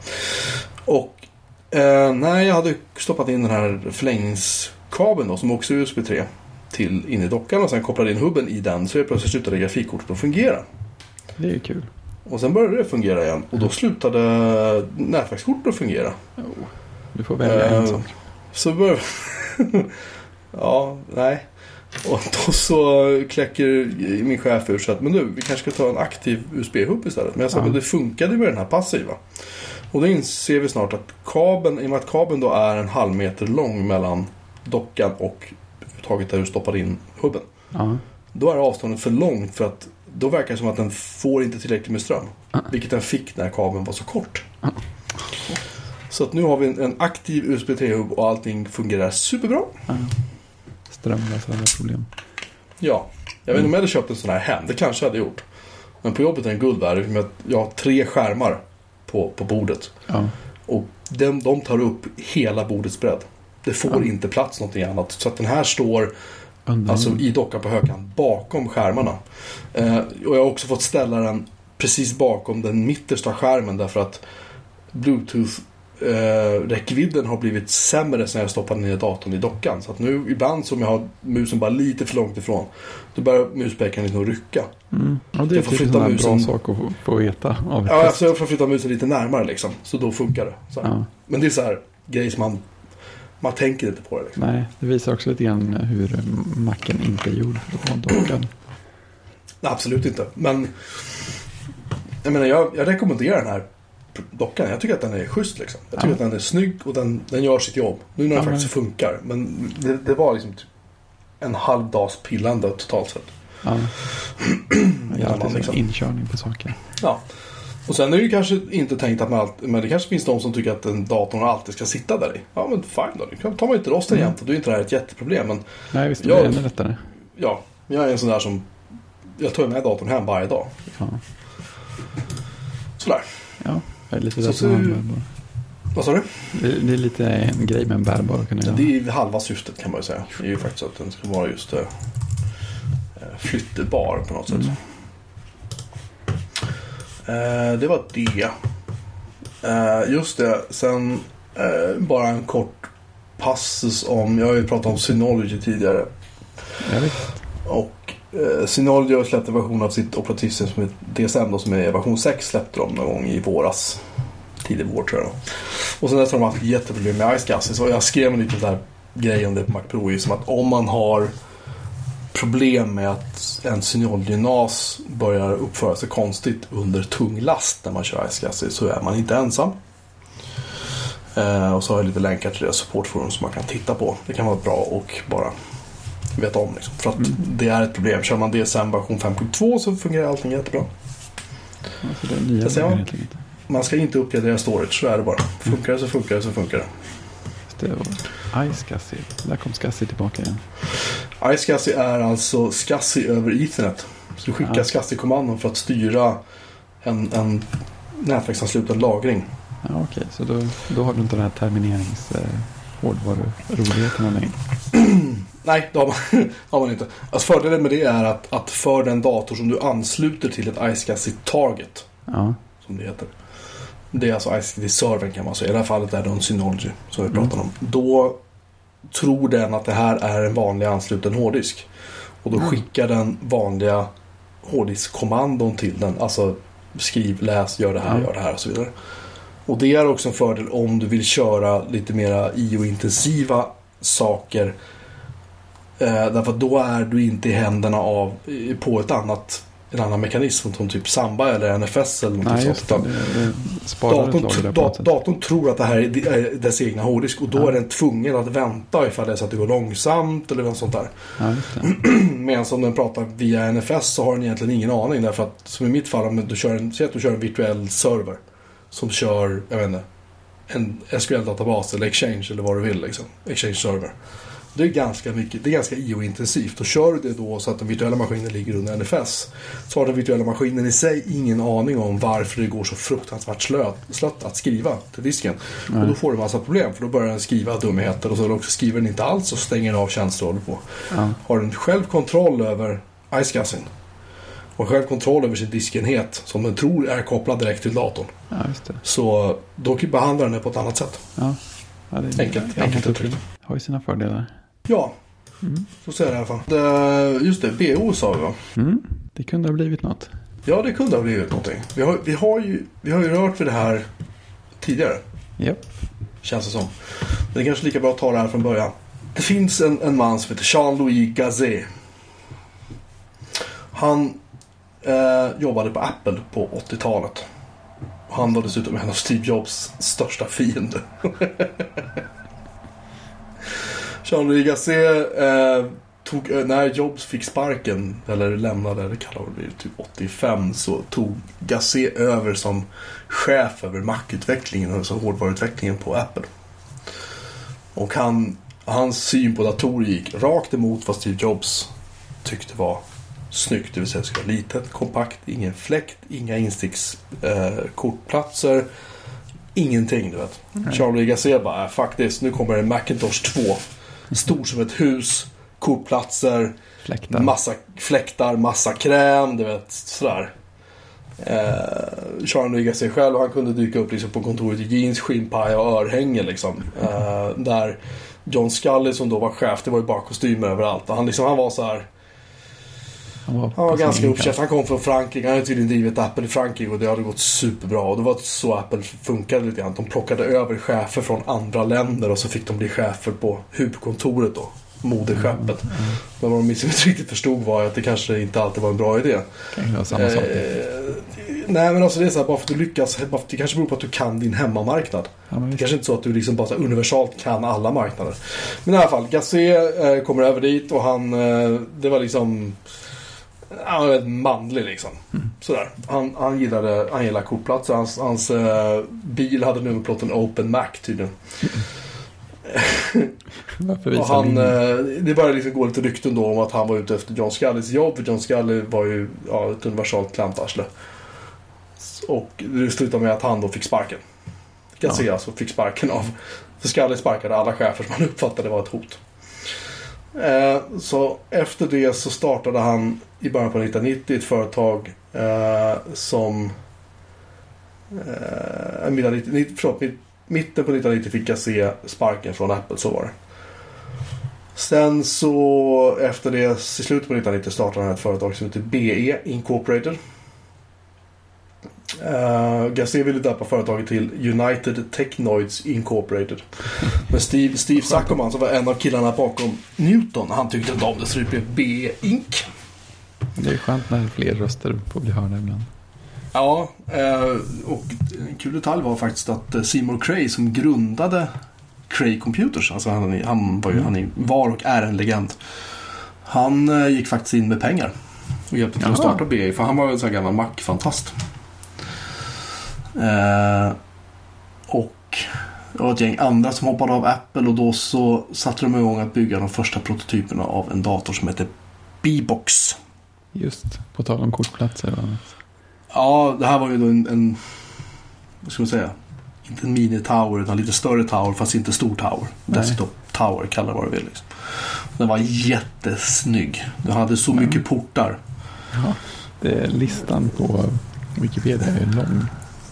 Och eh, när jag hade stoppat in den här förlängningskabeln då, som också är USB 3 till in i dockan och sen kopplade in hubben i den så helt plötsligt slutade grafikkortet att fungera. Det är ju kul. Och sen började det fungera igen och då slutade nätverkskortet att fungera. Du får välja en Eh, sak. Så började... ja, nej. Och då så kläcker min chef ur så att men nu, vi kanske ska ta en aktiv USB-hubb istället. Men jag sa, Ja. men det funkade med den här passiva. Och då inser vi snart att kabeln, i och med att kabeln då är en halv meter lång mellan dockan och taget där du stoppar in hubben. Ja. Då är avståndet för långt för att då verkar det som att den får inte tillräckligt med ström. Ah. Vilket den fick när kabeln var så kort. Ah. Så att nu har vi en, en aktiv USB 3-hubb och allting fungerar superbra. ja. Strömlösa alla problem. Ja, jag vet inte om jag hade köpt en sån här hem. Det kanske jag hade gjort. Men på jobbet är den guld värd. med att Jag har tre skärmar på, på bordet. Ja. Och den, de tar upp hela bordets bredd. Det får Ja. inte plats någonting annat. Så att den här står Alltså i dockan på högkant bakom skärmarna. Eh, och jag har också fått ställa den precis bakom den mittersta skärmen därför att Bluetooth eh, räckvidden har blivit sämre sen jag stoppade ner datorn i dockan. Så att nu ibland som jag har musen bara lite för långt ifrån då börjar muspekaren liksom rycka. Mm. Ja, det är Jag får typ en flytta sån här bra musen. sak att få, få veta av Ja, alltså jag får flytta musen lite närmare liksom. Så då funkar det. Ja. Men det är så här grejer som man, man tänker inte på det liksom. Nej, det visar också lite grann hur macken inte är gjord vara dockad. Nej, absolut inte. Men jag menar, jag, jag rekommenderar den här dockan. Jag tycker att den är schysst liksom. Jag tycker Ja. att den är snygg och den, den gör sitt jobb. Nu när den Ja, faktiskt funkar. Men det, det var liksom typ en halv dags pillande totalt sett. Ja. Jag Ja, har alltid liksom. inkörning på saker. Ja. Och sen är det ju kanske inte tänkt att man alltid, men det kanske finns de som tycker att en datorn alltid ska sitta där i. Ja men fine då, då tar man inte loss den Mm. jämt och då är inte det här ett jätteproblem. Men Nej, visst, det blir ännu lättare. ja, jag är en sån där som, jag tar med datorn hem varje dag. Ja, Sådär. ja är lite Så bärbar. Vad sa du? det, det är lite en grej med en bärbar kunna Ja, det är halva syftet kan man ju säga. Det är ju faktiskt att den ska vara just eh, flyttbar på något sätt. Mm. Eh, det var det. Eh, just det, sen eh, bara en kort passus om, jag har ju pratat om Synology tidigare. Jag vet. Och eh, Synology har släppt en version av sitt operativsystem som heter DSM då, som är version 6 släppte de någon gång i våras. Tidig vår tror jag. Och sen dess har de haft jätteproblem med iSCSI. Så jag skrev en liten där grej om det på Mac Pro. ju, Som att om man har problem med att en Synology-NAS börjar uppföra sig konstigt under tung last när man kör iSCSI så är man inte ensam. Eh, och så har jag lite länkar till deras supportforum som man kan titta på. Det kan vara bra och bara veta om. Liksom. För att Mm. det är ett problem. Kör man DSM version 5.2 så fungerar allting jättebra. Alltså det är nya Jag ser enkelt. Man ska inte uppgradera storage, så är det bara. Funkar det så funkar det så funkar det. Det var iSCSI. Där kom SCSI tillbaka igen. iSCSI är alltså SCSI över Ethernet. Så du skickar Ja. SCSI-kommandon för att styra en, en nätverksansluten lagring. Ja, okej. Så då, då har du inte den här terminerings eh, längre. Nej, det har man, har man inte. Alltså fördelen med det är att, att för den dator som du ansluter till ett iSCSI Target, Ja, som det heter. Det är alltså iSCSI-servern kan man säga. I det här fallet är det en Synology som vi Mm. pratar om. Då tror den att det här är en vanlig ansluten hårddisk. Och då Mm. skickar den vanliga hårddiskkommandon till den. Alltså skriv, läs, gör det här, Ja. gör det här och så vidare. Och det är också en fördel om du vill köra lite mera IO-intensiva saker. Eh, därför att då är du inte i händerna av på ett annat en annan mekanism som typ Samba eller NFS eller något nej sånt. Datorn, lager där på da, något sätt. datorn tror att det här är dess egna hårddisk och då Ja. är den tvungen att vänta ifall det är så att det går långsamt eller något sånt där. Ja. Medan om den pratar via NFS så har den egentligen ingen aning därför att som i mitt fall om du kör en, säg att du kör en virtuell server som kör, jag vet inte, en SQL-databas eller Exchange eller vad du vill liksom. Exchange server. Det är ganska mycket, det är ganska IO-intensivt. Och kör du det då så att den virtuella maskinen ligger under NFS så har den virtuella maskinen i sig ingen aning om varför det går så fruktansvärt slött, slött att skriva till disken. Nej. Och då får du massa problem för då börjar den skriva dumheter och så också skriver den inte alls och stänger den av tjänster och på. Ja. Har den själv kontroll över iSCSIn och själv kontroll över sin diskenhet som den tror är kopplad direkt till datorn. ja. Så då behandlar den det på ett annat sätt. Ja. Ja, det är Enkelt- enkelt uttryckt. Har ju sina fördelar. Ja, Mm. så ser jag det i alla fall. Det, just det, BO sa vi va? Mm. Det kunde ha blivit något. Ja, det kunde ha blivit någonting. Vi har, vi har, ju, vi har ju rört vid det här tidigare, Japp. känns det som. Men det är kanske lika bra att ta det här från början. Det finns en, en man som heter Jean-Louis Gazet. Han eh, jobbade på Apple på 80-talet. Han var dessutom en av Steve Jobs största fiender. Jean-Louis Gazet eh, tog, eh, när Jobs fick sparken, eller lämnade, eller kallar det typ 85, så tog Gazet över som chef över Mac-utvecklingen, alltså hårdvaruutvecklingen på Apple. Och han, hans syn på datorer gick rakt emot vad Steve Jobs tyckte var snyggt. Det vill säga det ska vara litet, kompakt, ingen fläkt, inga instickskortplatser. Eh, ingenting du vet. Charlie Gazet bara, äh, faktiskt, nu kommer en Macintosh 2. Stor som ett hus, kortplatser, Fläktar. massa fläktar, massa kräm, du vet sådär. Eh, Charlie Gazet själv, han kunde dyka upp liksom på kontoret i jeans, skinnpaja och örhänge liksom. Eh, där John Scully som då var chef, det var ju bara kostymer överallt. Och han, liksom, han var så här. Han var, ganska uppkäftig. Han kom från Frankrike. Han hade tydligen drivit Apple i Frankrike och det hade gått superbra. Och det var så Apple funkade lite grann. De plockade över chefer från andra länder och så fick de bli chefer på huvudkontoret då. Moderskeppet. Men vad de inte riktigt förstod var att det kanske inte alltid var en bra idé. Samma sak. Eh, nej men alltså det är så här, bara för att du lyckas. bara för- Det kanske beror på att du kan din hemmamarknad. Ja, Det kanske inte är så att du liksom bara universalt kan alla marknader. Men i alla fall, Gazet eh, kommer över dit och han, eh, det var liksom, han var väldigt manlig liksom. Sådär. Han, han gillade, han gillade kortplatser. Hans, hans eh, bil hade nummerplåten Open Mac tydligen. Varför visar han, eh, det började liksom gå lite rykten då om att han var ute efter John Scullys jobb. För John Scully var ju ja, ett universalt klantarsle. Och det slutade med att han då fick sparken. Gazet alltså fick sparken av... För Scully sparkade alla chefer som han uppfattade var ett hot. Eh, så efter det så startade han i början på 1990 ett företag eh, som... Eh, mitten, 90, förlåt, mitten på 1990 fick jag se sparken från Apple, så var det. Sen så efter det, i slutet på 1990 startade han ett företag som heter BE Incorporated. Uh, Gazet ville döpa företaget till United Technoids Incorporated. Men Steve, Steve Saccoman som var en av killarna bakom Newton, han tyckte inte om det så det blev BE Inc. Det är skönt när fler röster får bli hörda ibland. Ja, eh, och en kul detalj var faktiskt att eh, Seymour Cray som grundade Cray Computers, alltså han, han, var, ju, han är- var och är en legend. Han eh, gick faktiskt in med pengar och hjälpte till att Jaha. starta BA, för han var en sån här gammal Mac-fantast. Eh, och det var ett gäng andra som hoppade av Apple och då så satte de igång att bygga de första prototyperna av en dator som heter B-box. Just på tal om kortplatser och annat. Ja, det här var ju då en, en vad ska man säga? Inte en mini-tower utan lite större tower fast inte stor tower. Nej. Desktop tower, kalla det vad du vill. Liksom. Den var jättesnygg. Den hade så mycket portar. Ja, det är listan på Wikipedia är lång.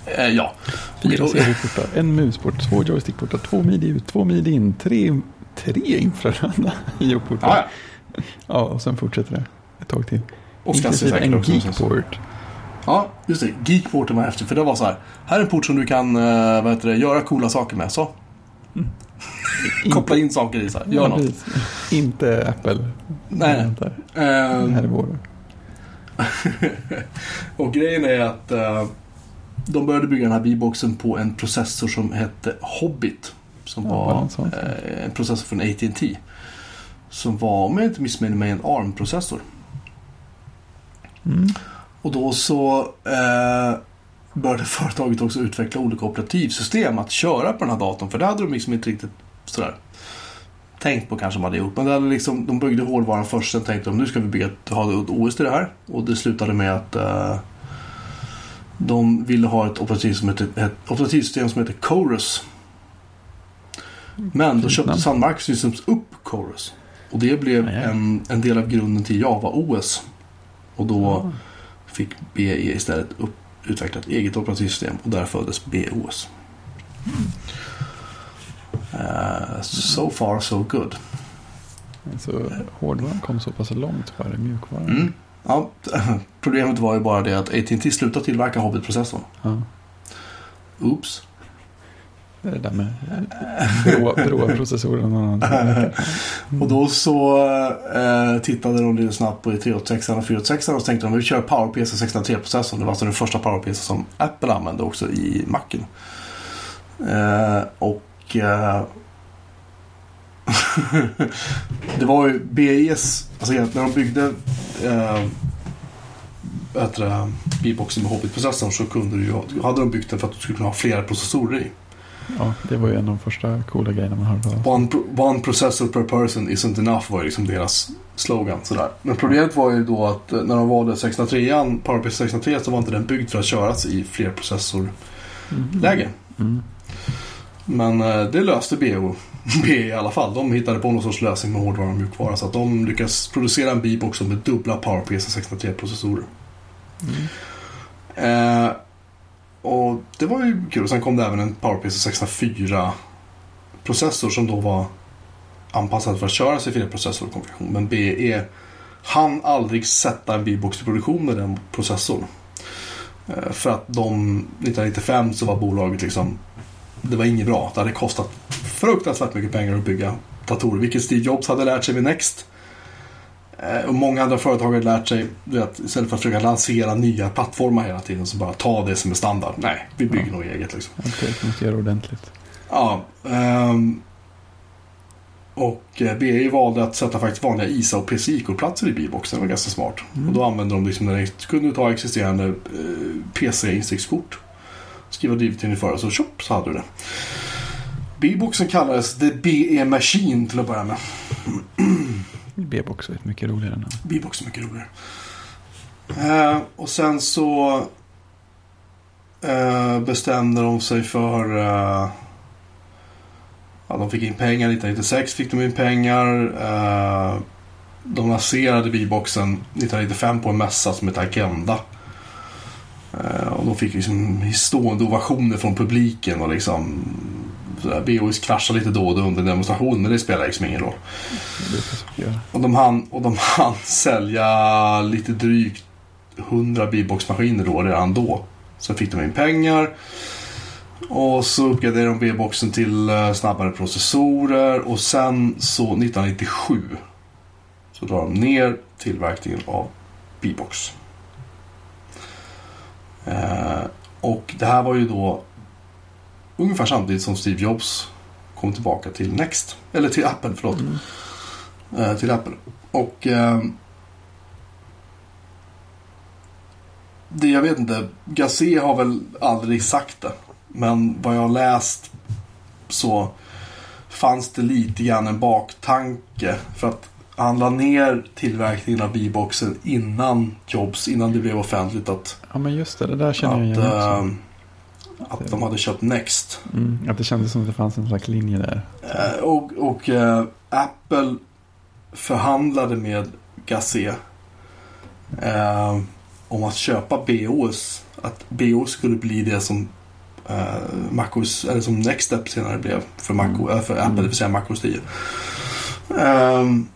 Eh, ja. Fyra serieportar, en musport, två joystickportar, två midi ut, två midi in, tre, tre infraröda IO-portar. Ja, ja. Ja, och sen fortsätter det ett tag till. Och ska se Inklusive en geekport. Ja, just det. Geekporten var efter. För det var så här. Här är en port som du kan eh, vad heter det, göra coola saker med. Så. Koppla in saker i. Så här. Gör Ja, något. precis. Inte Apple. Nej. Vänta, Ehm, Det här är vår. Och grejen är att eh, de började bygga den här B-boxen på en processor som hette Hobbit. Som Ja, var eh, en processor från AT&T Som var, om jag inte missminner mig, en ARM-processor. Mm. Och då så eh, började företaget också utveckla olika operativsystem att köra på den här datorn. För det hade de liksom inte riktigt sådär tänkt på kanske de hade gjort. Men det hade liksom, de byggde hårdvaran först, sen tänkte de nu ska vi bygga ha ett OS till det här. Och det slutade med att eh, de ville ha ett operativsystem, som heter, ett operativsystem som heter Chorus. Men då köpte. Sun Microsystems upp Chorus. Och det blev en, en del av grunden till Java OS. Och då fick BE istället upp, utveckla ett eget operativsystem och där föddes BOS. Eh, so far so good. Så hårdvaran kom så pass långt före mjukvaran. Mm. Ja, problemet var ju bara det att AT&T slutade tillverka Hobbit-processorn. Ja. Oops. Det är det där med grå, gråa processorer och då så eh, tittade de lite snabbt på 386 och 486 och så tänkte de vi kör PowerPC 603-processorn. Det var alltså den första PowerPC som Apple använde också i Macen. Eh, och eh, det var ju BIS, alltså egentligen när de byggde eh, B-boxen med Hobbit-processorn så kunde du ju, hade de byggt den för att du skulle kunna ha flera processorer i. Ja, det var ju en av de första coola grejerna man hörde. One, one processor per person isn't enough var ju liksom deras slogan. Sådär. Men problemet var ju då att eh, när de valde 603an, PowerPC 603 så var inte den byggd för att köras i flerprocessorläge. Mm. Men eh, det löste BO, B i alla fall. De hittade på någon sorts lösning med hårdvara och mjukvara. Så att de lyckas producera en B-box med dubbla PowerPC 603-processorer. Eh, och det var ju kul. Sen kom det även en PowerPC 604-processor som då var anpassad för att köra sig flerprocessorkonfiguration. Men BE hann aldrig sätta en B-box i produktion med den processorn. Eh, För att de, 1995 så var bolaget liksom, det var inget bra. Det hade kostat fruktansvärt mycket pengar att bygga datorer. Vilket Steve Jobs hade lärt sig med Next. Eh, Och många andra företag hade lärt sig, vet, istället för att försöka lansera nya plattformar hela tiden, så bara ta det som är standard. Nej, vi bygger nog eget liksom. Okej, måste göra ordentligt. Ja. ehm, och eh, BI valde att sätta faktiskt vanliga ISA och PCI-kortplatser i B-boxen. Det var ganska smart. Mm. Och då använde de liksom, när de kunde ta existerande eh, PC-instickskort. Skriva drivet för och så tjopp så hade du det. B-boxen kallades The BE Machine till att börja med. B-box är mycket roligare namn. B-box är mycket roligare. Eh, och sen så eh, bestämde de sig för... Eh, ja, de fick in pengar. 1996 fick de in pengar. Eh, de lanserade B-boxen 1995 på en mässa som heter Agenda. Eh, och de fick liksom stående ovationer från publiken och liksom sådär, BOS kraschade lite då och då under demonstration men det spelar liksom ingen roll. Och de hann, och de hann sälja lite drygt 100 B-boxmaskiner då redan då. Sen fick de in pengar. Och så uppgraderade de B-boxen till eh, snabbare processorer. Och sen så 1997 så drar de ner tillverkningen av B-box. Eh, och det här var ju då ungefär samtidigt som Steve Jobs kom tillbaka till Next. Eller till Apple, förlåt Mm. eh, till Apple. Och eh, det jag vet inte, Gazé har väl aldrig sagt det. Men vad jag har läst så fanns det lite grann en baktanke. För att han la ner tillverkningen av B-boxen innan Jobs, innan det blev offentligt att, Ja, men just det. Det där känner jag att, igen också. Eh, att de hade köpt Next. Mm, att det kändes som att det fanns en slags linje där. Eh, och och eh, Apple förhandlade med Gazé eh, om att köpa BOS. Att BOS skulle bli det som eh, MacOS, eller som Next Step senare blev för, Mac, Mm. eh, för Apple, Mm. det vill säga MacOS 10. Ehm,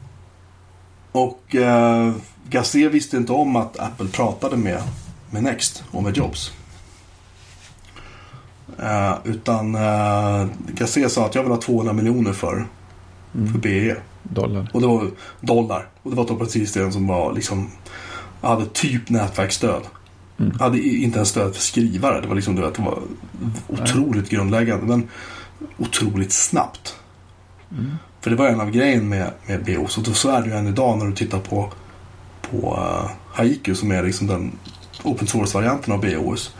och eh, Gazé visste inte om att Apple pratade med, med Next och med Jobs. Eh, utan uh, Gazé sa att jag vill ha 200 miljoner för, för Mm. BE. Dollar. Och det var dollar. Och det var ett operativsystem som var liksom hade typ nätverksstöd. Mm. Hade inte ens stöd för skrivare. Det var liksom du vet, det var otroligt grundläggande. Men otroligt snabbt. Mm. För det var en av grejen med, med BOS. Och då så är det ju än idag när du tittar på, på uh, Haiku som är liksom den open source-varianten av BOS.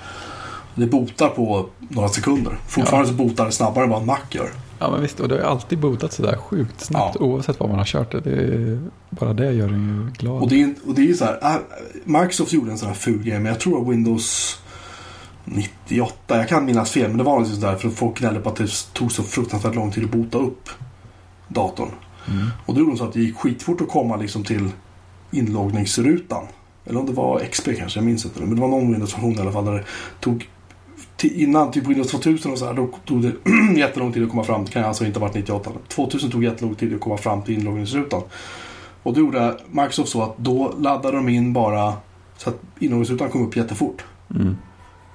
Det botar på några sekunder. Fortfarande så botar det snabbare än vad en Mac gör. Ja men visst, och det har alltid botat sådär sjukt snabbt Ja. oavsett vad man har kört det. det bara det gör en ju glad. Och det är, och det är ju så här, äh, Microsoft gjorde en sån här ful grej, men jag tror att Windows 98, jag kan minnas fel, men det var liksom där för att folk gnällde på att det tog så fruktansvärt lång tid att bota upp datorn. Mm. Och då gjorde de så att det gick skitfort att komma liksom till inloggningsrutan. Eller om det var XP kanske, jag minns inte. Men det var någon Windows-version i alla fall där det tog innan typ Windows 2000 och så här, då tog det jättelång tid att komma fram. Det kan alltså inte ha varit 98. 2000 tog jättelång tid att komma fram till inloggningsrutan. Och då gjorde Microsoft så att då laddade de in bara så att inloggningsrutan kom upp jättefort. Mm.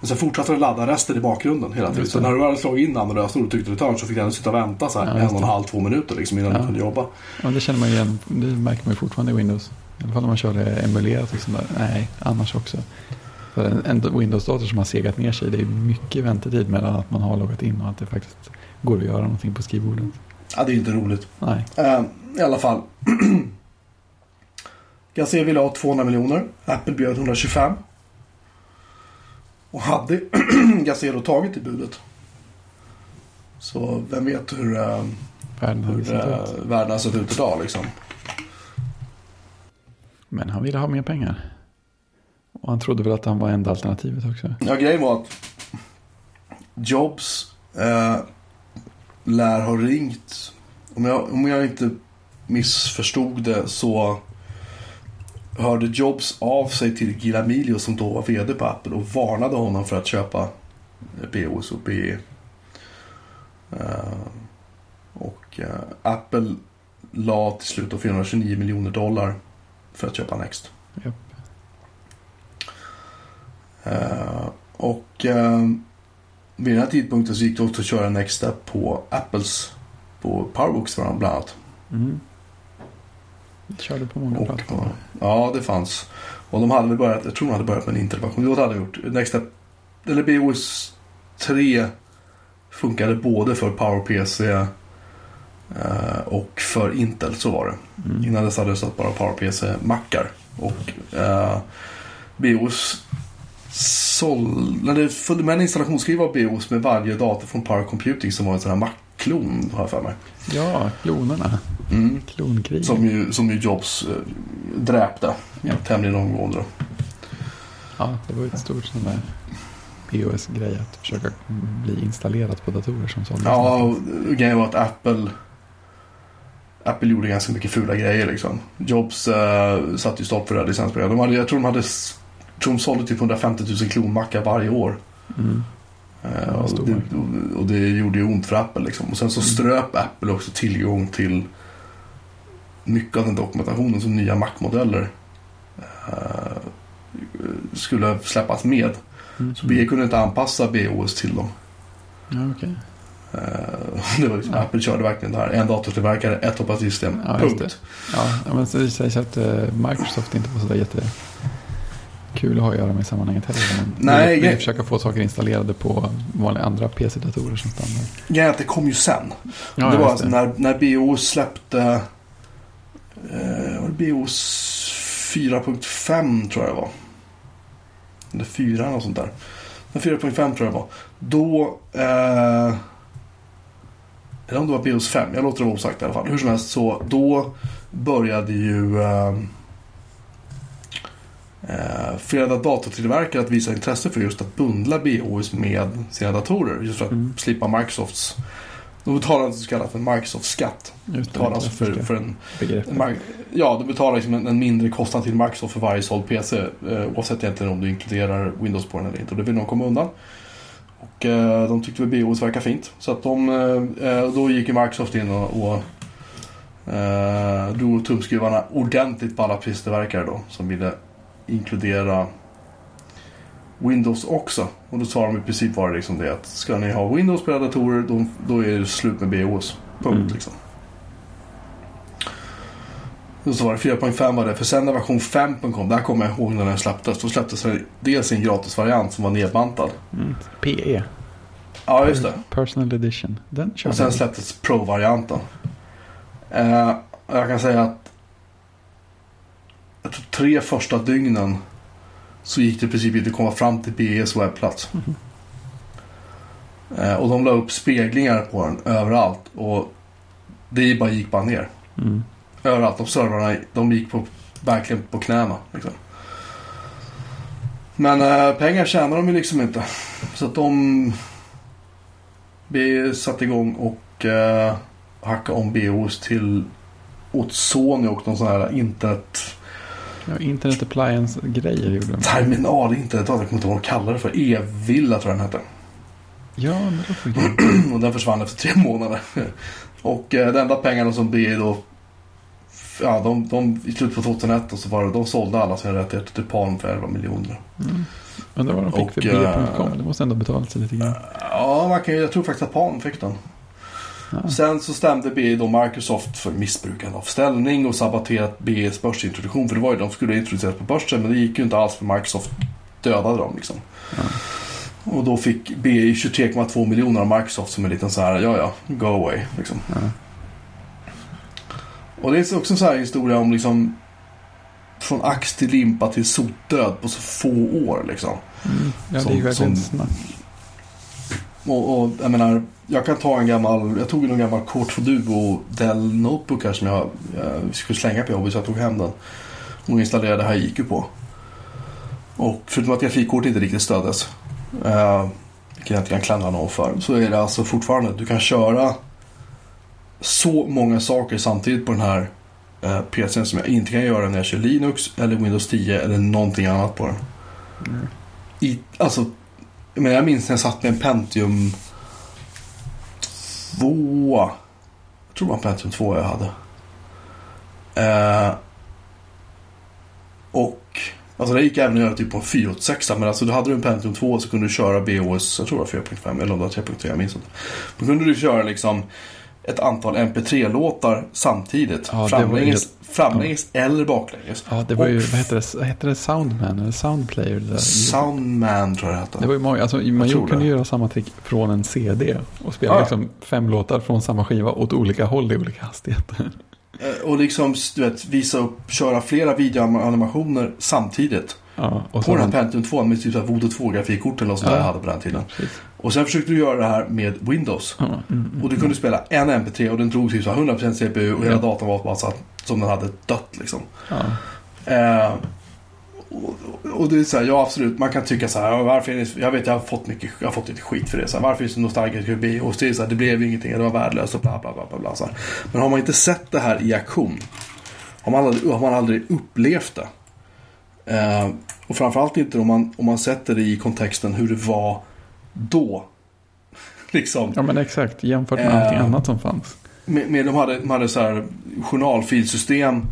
Men sen fortsatte det ladda resten i bakgrunden hela tiden. Så när du hade slagit in namn och lösenord och tryckte return så fick den sitta och vänta så här Ja, en och en halv, två minuter liksom innan Ja. du kunde jobba. Ja, det känner man igen. Det märker man ju fortfarande i Windows. I alla fall när man kör det emulerat och sånt där. Nej, annars också. För en, en Windows-dator som har segat ner sig, det är mycket väntetid mellan att man har loggat in och att det faktiskt går att göra någonting på skrivbordet. Ja, det är inte roligt. Nej. Eh, I alla fall. Gazé ville ha 200 miljoner. Apple bjöd 125. Och hade Gazé då tagit det budet. Så vem vet hur, eh, Världen hur ut. världen har sett ut idag liksom. Men han ville ha mer pengar. Och han trodde väl att han var enda alternativet också. Ja, grejen var att Jobs eh, lär ha ringt. Om jag, om jag inte missförstod det så hörde Jobs av sig till Gil Amelio som då var VD på Apple och varnade honom för att köpa BOS och BE. Eh, och eh, Apple la till slut då 429 miljoner dollar för att köpa Next. Japp. Eh, och eh, vid den här tidpunkten så gick det också att köra Next Step på Apples på Powerbooks bland annat. Mm. Körde på många Och, plattformar. ja, det fanns. Och de hade väl börjat, jag tror de hade börjat med en Intel-version. Jo, det hade de gjort. Next Step, eller BOS 3 funkade både för PowerPC eh, och för Intel, så var det. Mm. Innan dess hade det stått bara PowerPC-mackar. Och eh, BOS sål... när det följde med en installationsskriva av BOS med varje dator från Power Computing som var en sån här Mac-klon, har jag för mig. Ja, klonerna. Mm. Klonkrig. Som, ju, som ju Jobs eh, dräpte Ja. tämligen omgående. Då. Ja, det var ju ett stort sån där POS-grej att försöka bli installerat på datorer som såldes. Ja, och grejen var att Apple Apple gjorde ganska mycket fula grejer liksom. Jobs uh, satte ju stopp för det här licensprogrammet. De hade, jag tror de hade tror de sålde typ 150 000 klonmackar varje år. Mm. Eh, och, det, och, och det gjorde ju ont för Apple liksom. Och sen så Mm. ströp Apple också tillgång till mycket av den dokumentationen som nya Mac-modeller eh, skulle släppas med. Mm. Så BE kunde inte anpassa BOS till dem. Ja, okej. Eh, det var liksom, Ja. Apple körde verkligen det här. En datortillverkare, ett operativsystem. Ja, punkt. Ja, men så det sägs att Microsoft inte var sådär jätte kul att ha att göra med i sammanhanget heller. Man Nej, vill, jag- försöka få saker installerade på vanliga andra PC-datorer som standard. Grejen är att det kom ju sen. Ja, det var alltså när, när BOS släppte eh, det BOS 4.5 tror jag det var. Eller 4 och sånt där. Men 4.5 tror jag det var. Då eh, eller om det var BOS 5, jag låter det vara osagt i alla fall. Hur som helst så då började ju eh, eh, flera datortillverkare att visa intresse för just att bundla BOS med sina datorer. Just för att Mm. slippa Microsofts de betalar något som kallas för Microsoft-skatt. Betalar alltså för, för en, en, ja, de betalar liksom en, en mindre kostnad till Microsoft för varje såld PC. Eh, oavsett egentligen om du inkluderar Windows på den eller inte. Och det vill de komma undan. Och eh, de tyckte väl BOS verkar fint. Så att de, eh, eh, då gick ju Microsoft in och, och eh, drog tumskruvarna ordentligt på alla PC-tillverkare då. Som ville inkludera Windows också. Och då sa de i princip var det liksom det att ska ni ha Windows på era datorer då, då är det slut med BOS. Punkt Mm. liksom. Och så var det 4.5 var det. För sen när version 5 kom, där kommer jag ihåg när den släpptes. Då släpptes det dels en gratisvariant som var nedbantad. Mm. PE, Ja, just det. Personal Edition. Den Och sen släpptes Pro-varianten. Eh, jag kan säga att jag tror tre första dygnen så gick det i princip inte att komma fram till BEs webbplats. Mhm. Eh, och de la upp speglingar på den överallt. Och det bara gick bara ner. Mm. Överallt. De servrarna de gick på, verkligen på knäna. Liksom. Men eh, pengar tjänar de ju liksom inte. Så att de vi satte igång och eh, hackade om BOS till åt Sony och någon sån här internet Ja, internet appliance-grejer gjorde de. terminal, internet, jag kommer inte ihåg vad de kallade det för. E-villa tror jag den hette. Ja, men var kul. Och den försvann efter tre månader. Och eh, de enda pengarna som BE då Ja, de, de, i slutet på 2001 och så var det, de sålde alla sina rättigheter till Palm för 11 miljoner. Mm. Undrar vad de fick Och, för B.com. Det måste ändå betalat sig lite grann. Ja, man kan, jag tror faktiskt att Palm fick den. Ja. Sen så stämde BE då Microsoft för missbrukande av ställning och saboterat BEs börsintroduktion. För det var ju de skulle introduceras på börsen men det gick ju inte alls för Microsoft dödade dem liksom. Ja. Och då fick BE 23,2 miljoner av Microsoft som en liten så här, ja ja, go away liksom. Ja. Och det är också en sån här historia om liksom från ax till limpa till sotdöd på så få år liksom. Mm. Ja, det Som- gick verkligen som-. Och, och jag menar, jag kan ta en gammal, jag tog en gammal Core Duo Dell Notebook här som jag, jag skulle slänga på jobbet så jag tog hem den. Och installerade Haiku på. Och förutom att grafikkortet inte riktigt stöddes, eh, vilket jag inte kan klandra någon för, så är det alltså fortfarande, du kan köra så många saker samtidigt på den här eh, PCn som jag inte kan göra när jag kör Linux eller Windows 10 eller någonting annat på den. Mm. I, alltså, men jag minns när jag satt med en Pentium 2. Jag tror det var en Pentium 2 jag hade. Eh, och alltså det gick även att göra typ på en 486 men alltså du hade du en Pentium 2 så kunde du köra BOS, jag tror det var 4.5 eller om det var 3.3, jag minns inte. Då kunde du köra liksom ett antal MP3-låtar samtidigt. Ja, var ju framlänges, framlänges eller baklänges. Ja, det var ju, Och vad hette det, hette det Soundman eller Soundplayer? Det, där? Soundman tror jag det hette. det var ju många, alltså man tror kunde göra samma trick från en CD och spela Ja. liksom fem låtar från samma skiva åt olika håll i olika hastigheter. Eh, Och liksom du vet, visa upp, köra flera videoanimationer samtidigt. Ja, På den här så- Pentium 2 med typ Voodoo 2 grafikkort eller något sånt där Ja. jag hade på den tiden. Precis. Och sen försökte du göra det här med Windows. Mm, mm. Och du kunde spela en MP3 och den drog typ så här 100% CPU och hela datorn var bara så att, som den hade dött liksom. Eh, och, och det är så här, ja absolut, man kan tycka så här, varför det, jag vet jag har fått mycket, jag har fått lite skit för det. Så här, varför finns det nostalgiska bi? Och det, är så här, det blev ingenting, det var värdelöst och bla bla bla. bla, bla så här. Men har man inte sett det här i aktion, har man aldrig, har man aldrig upplevt det. Eh, och framförallt inte om man, om man sätter det i kontexten hur det var då. liksom. ja, men exakt. Jämfört med Eh. allting annat som fanns. Med, med, de hade, de hade så här journalfilsystem.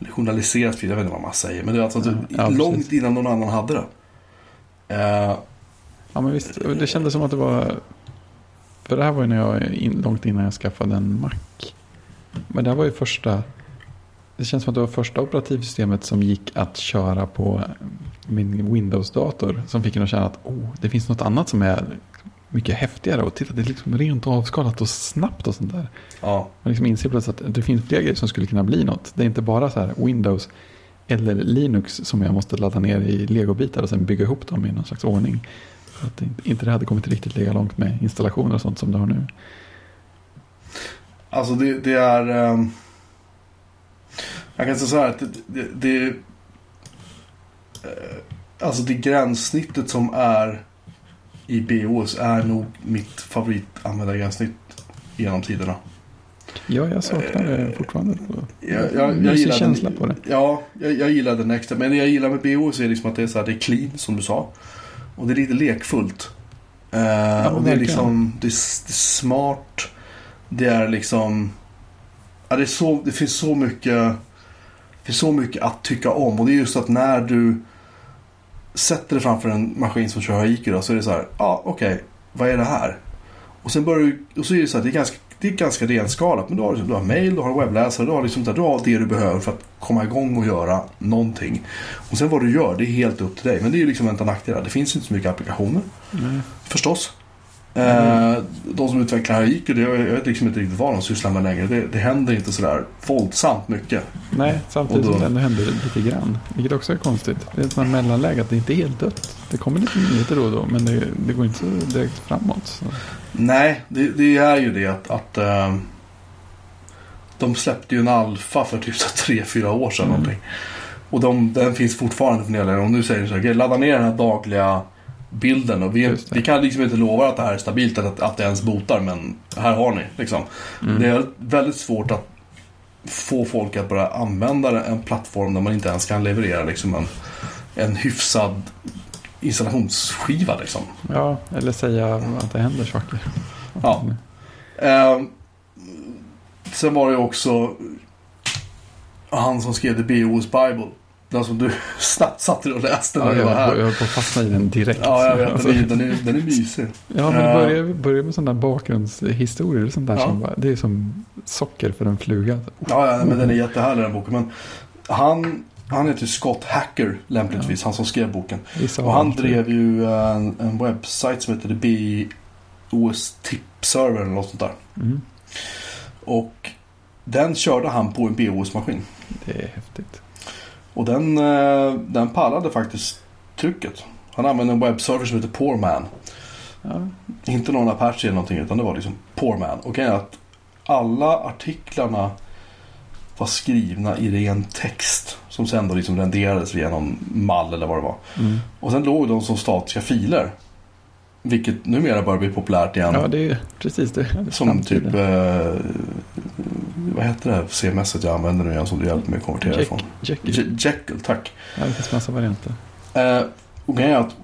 Eller journaliserat fil, jag vet inte vad man säger. Men det är alltså Ja, ja, långt precis. innan någon annan hade det. Eh, Ja, men visst. Det kändes som att det var... För det här var ju när jag, långt innan jag skaffade en Mac. Men det här var ju första... Det känns som att det var första operativsystemet som gick att köra på min Windows-dator. Som fick en att känna att oh, det finns något annat som är mycket häftigare. Och titta, det är liksom rent avskalat och snabbt och sånt där. ja. Man liksom inser plötsligt att det finns fler grejer som skulle kunna bli något. Det är inte bara så här Windows eller Linux som jag måste ladda ner i legobitar och sen bygga ihop dem i någon slags ordning. Så att inte- det hade kommit riktigt lika långt med installationer och sånt som det har nu. Alltså det, det är... ehm, jag kan säga så här att det... det, det eh, alltså det gränssnittet som är i BOS är nog mitt favoritanvändargränssnitt genom tiderna. Ja, jag saknar det fortfarande. Jag, jag, jag gillar känsla den, på det. Ja, jag, jag gillar den extra. Men det jag gillar med BOS är liksom att det är så här, det är clean som du sa. Och det är lite lekfullt. Eh, och det är liksom, det är, det är smart. Det är liksom, ja, det, är så, det finns så mycket, det finns så mycket att tycka om. Och det är just att när du sätter dig framför en maskin som kör Haiku då, så är det så här, ja okej, vad är det här? Och sen börjar du, och så är det så här, det är ganska, det är ganska renskalat. Men du har, du har mail, du har webbläsare, du har, liksom, du har det du behöver för att komma igång och göra någonting. Och sen vad du gör, det är helt upp till dig. Men det är ju liksom inte nackdelar. Det finns inte så mycket applikationer, Nej. förstås. Eh, de som utvecklar Haiku, det, jag vet liksom inte riktigt vad de sysslar med längre. Det, det händer inte sådär våldsamt mycket Nej, samtidigt Och då- som det ändå händer lite grann. Vilket också är konstigt. Det är ett sånt här mellanläge att det inte är helt dött. Det kommer lite nyheter då och då, men det, det går inte så direkt framåt. Så. Nej, det, det är ju det att, att eh, de släppte ju en alfa för typ 3-4 år sedan. Mm. Någonting. Och de, den finns fortfarande för nedladdning. Och nu säger de så här, "Okej, ladda ner den här dagliga bilden. Och vi, vi kan liksom inte lova att det här är stabilt, att, att det ens botar. Men här har ni. Liksom. Mm. Det är väldigt svårt att få folk att börja använda en plattform där man inte ens kan leverera liksom en, en hyfsad installationsskiva. Liksom. Ja, eller säga att det händer saker. Ja. Eh, sen var det också han som skrev The BO's Bible. Den som du snabbt satte och läste när Ja, du jag, var jag här. höll på att fastna i den direkt. Ja, jag vet. Alltså, Den är, den är, mysig. Ja, men Eh, börja, börja med sådana bakgrundshistorier. Sånt där Ja. som det är som socker för en fluga. Ja, ja, men den är jättehärlig den boken. Men han, han heter Scott Hacker lämpligtvis, han som skrev boken. Och han drev ju en, en webbsajt som heter BOS Tip Server eller något sånt där. Mm, Och den körde han på en BOS-maskin. det är häftigt. Och den, eh, den pallade faktiskt trycket. Han använde en webbserver som heter Poorman. Ja, Inte någon Apache eller någonting utan det var liksom Poorman. Och grejen är att alla artiklarna var skrivna i ren text. Som sen då liksom renderades via någon mall eller vad det var. mm. Och sen låg de som statiska filer. Vilket numera börjar bli populärt igen. ja det är precis det. som Framtiden. typ, eh, vad heter det CMS jag använder nu igen som du hjälper mig att konvertera Jack- ifrån? Jekyll. Je- Jekyll, tack. Ja, det finns massa varianter. Eh, och grejen är att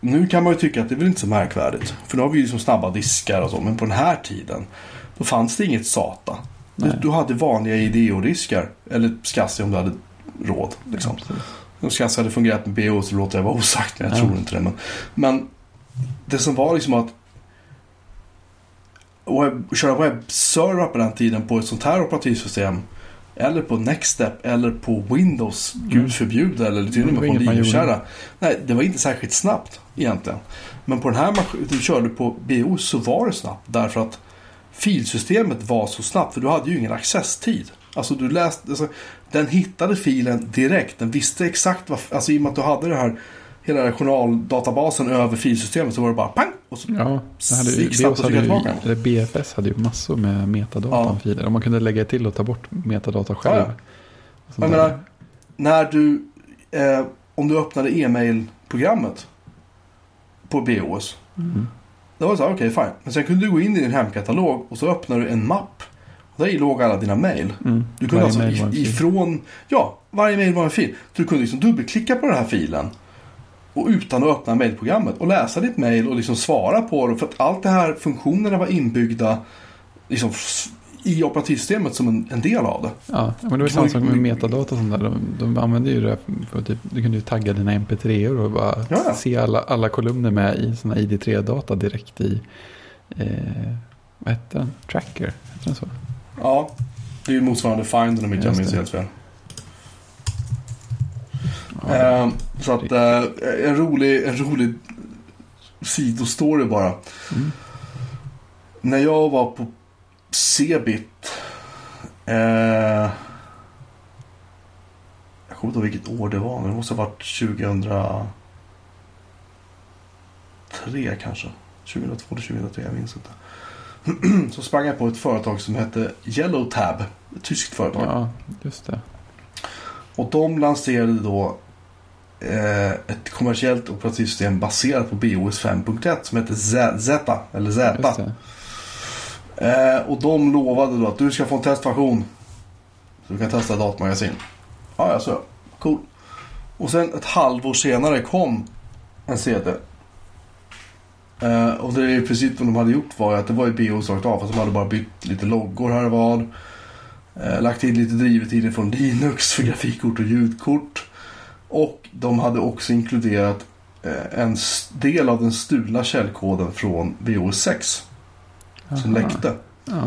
nu kan man ju tycka att det är väl inte så märkvärdigt. För nu har vi ju som snabba diskar och så. Men på den här tiden då fanns det inget SATA. Du, Nej. du hade vanliga IDEO-diskar. Eller SCSI om du hade råd. Liksom. Ja. Om SCSI hade fungerat med BO så låter jag vara osagt. Men jag Ja. tror inte det. Men, men det som var liksom att webb, köra webbserver på den tiden på ett sånt här operativsystem. Eller på Nextstep eller på Windows. Mm. Gud förbjude. Eller till och med på en. Linux-kärra. Nej, det var inte särskilt snabbt egentligen. Men på den här maskinen, du körde på BO så var det snabbt. Därför att filsystemet var så snabbt. För du hade ju ingen accesstid. Alltså du läste, alltså, den hittade filen direkt. Den visste exakt vad, alltså i och med att du hade det här hela journaldatabasen över filsystemet så var det bara pang! Och så, Ja, det hade ju, BOS hade ju, eller BFS hade ju massor med metadatafiler. Och man kunde lägga till och ta bort metadata själv. Ja, Sånt Jag menar, när du, eh, om du öppnade e-mail-programmet på BOS. Mm. Det var så här, okej fine. Men sen kunde du gå in i din hemkatalog och så öppnade du en mapp. Och där låg alla dina mail. Mm. Du kunde Varje alltså ifrån, ja, varje mail var en fil. Så du kunde liksom dubbelklicka på den här filen. Och utan att öppna mailprogrammet och läsa ditt mail och liksom svara på det. För att allt det här funktionerna var inbyggda liksom i operativsystemet som en, en del av det. Ja, men det var ju samma sak med metadata och sånt där. De, de använde ju det för typ, du kunde ju tagga dina mp3 och bara Ja, se alla, alla kolumner med i såna ID3-data direkt i, eh, vad hette den? Tracker, heter den så? Ja, det är ju motsvarande Find om inte jag minns helt fel. Ja, Ehm, så att eh, en rolig, en rolig sidostory bara. Mm. När jag var på Cebit. Eh, jag kommer inte ihåg vilket år det var. Men det måste ha varit 2003 kanske. 2002 eller 2003, jag minns inte. Så sprang jag på ett företag som hette Yellow Tab. Ett tyskt företag. ja, just det. Och de lanserade då eh, ett kommersiellt operativsystem baserat på BOS 5.1 som heter Z, Zeta. Eller Zeta. det. Eh, och de lovade då att du ska få en testversion. Så du kan testa datamagasin. Ja, jag så. Cool. Och sen ett halvår senare kom en CD. Eh, och det är i princip vad de hade gjort var att det var ju BOS rakt av. Fast de hade bara bytt lite loggor här och vad. Eh, lagt in lite drivrutider från Linux för grafikkort och ljudkort. Och de hade också inkluderat eh, en del av den stulna källkoden från BOS 6 som Aha. läckte. Ja,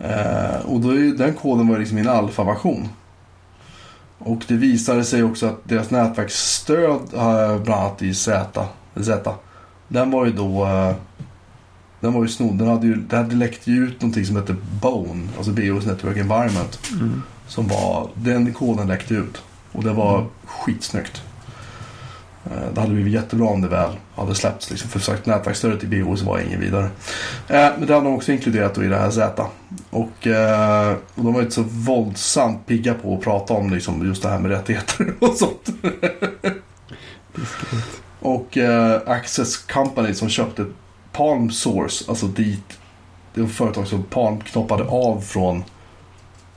Eh, och då är, ju- den koden var liksom i en alfa-version. Och det visade sig också att deras nätverksstöd, bland annat i Z, Z den var ju då den var ju snodd. Den hade ju, det hade läckt ut någonting som hette Bone, alltså BOS Network Environment. mm. Som var, den koden läckte ut. Och det var skitsnyggt. Eh, Det hade blivit jättebra om det väl hade släppts. Liksom, för sagt, nätverksstödet i BOS var ingen vidare. Eh, Men det hade de också inkluderat då i det här Z. Och, eh, och de var inte så våldsamt pigga på att prata om liksom, just det här med rättigheter och sånt. Och Access Company som köpte Palm Source, alltså dit det företag som Palm knoppade av från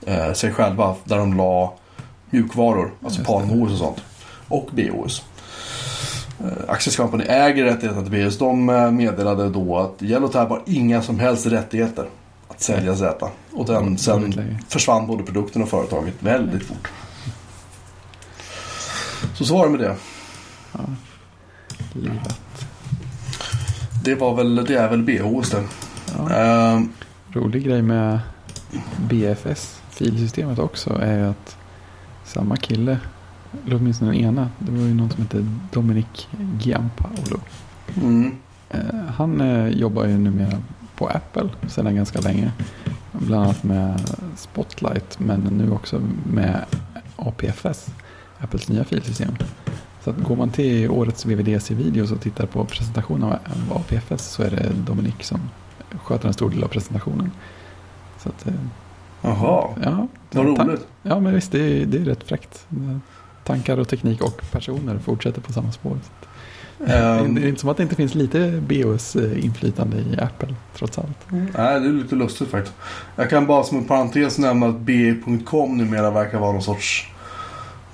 eh, sig själva där de la mjukvaror, alltså Just. Palm OS och sånt. Och BOS. Eh, Access Company äger rättigheterna till BOS. De eh, meddelade då att Yellowtab har inga som helst rättigheter att sälja Z. Och den Dåligt sen försvann både produkten och företaget väldigt fort. Så så var det med det. Ja. Det var väl, det är väl BOS det. Ja. Ehm, Rolig grej med BFS, filsystemet också, är ju att samma kille, eller åtminstone den ena, det var ju någon som hette Dominic Giampaolo. mm, Eh, Han eh, jobbar ju numera på Apple sedan ganska länge. Bland annat med Spotlight men nu också med APFS, Apples nya filsystem. Så att går man till årets VVDC-videos och tittar på presentationen av APFS så är det Dominic som sköter en stor del av presentationen. Så att, eh, Jaha, ja, vad roligt. Ja, men visst, det är, det är rätt fräckt. Tankar och teknik och personer fortsätter på samma spår. Så att, Ehm, det är inte som att det inte finns lite BOS-inflytande i Apple, trots allt. Nej, det är lite lustigt faktiskt. Jag kan bara som en parentes nämna att B.com numera verkar vara någon sorts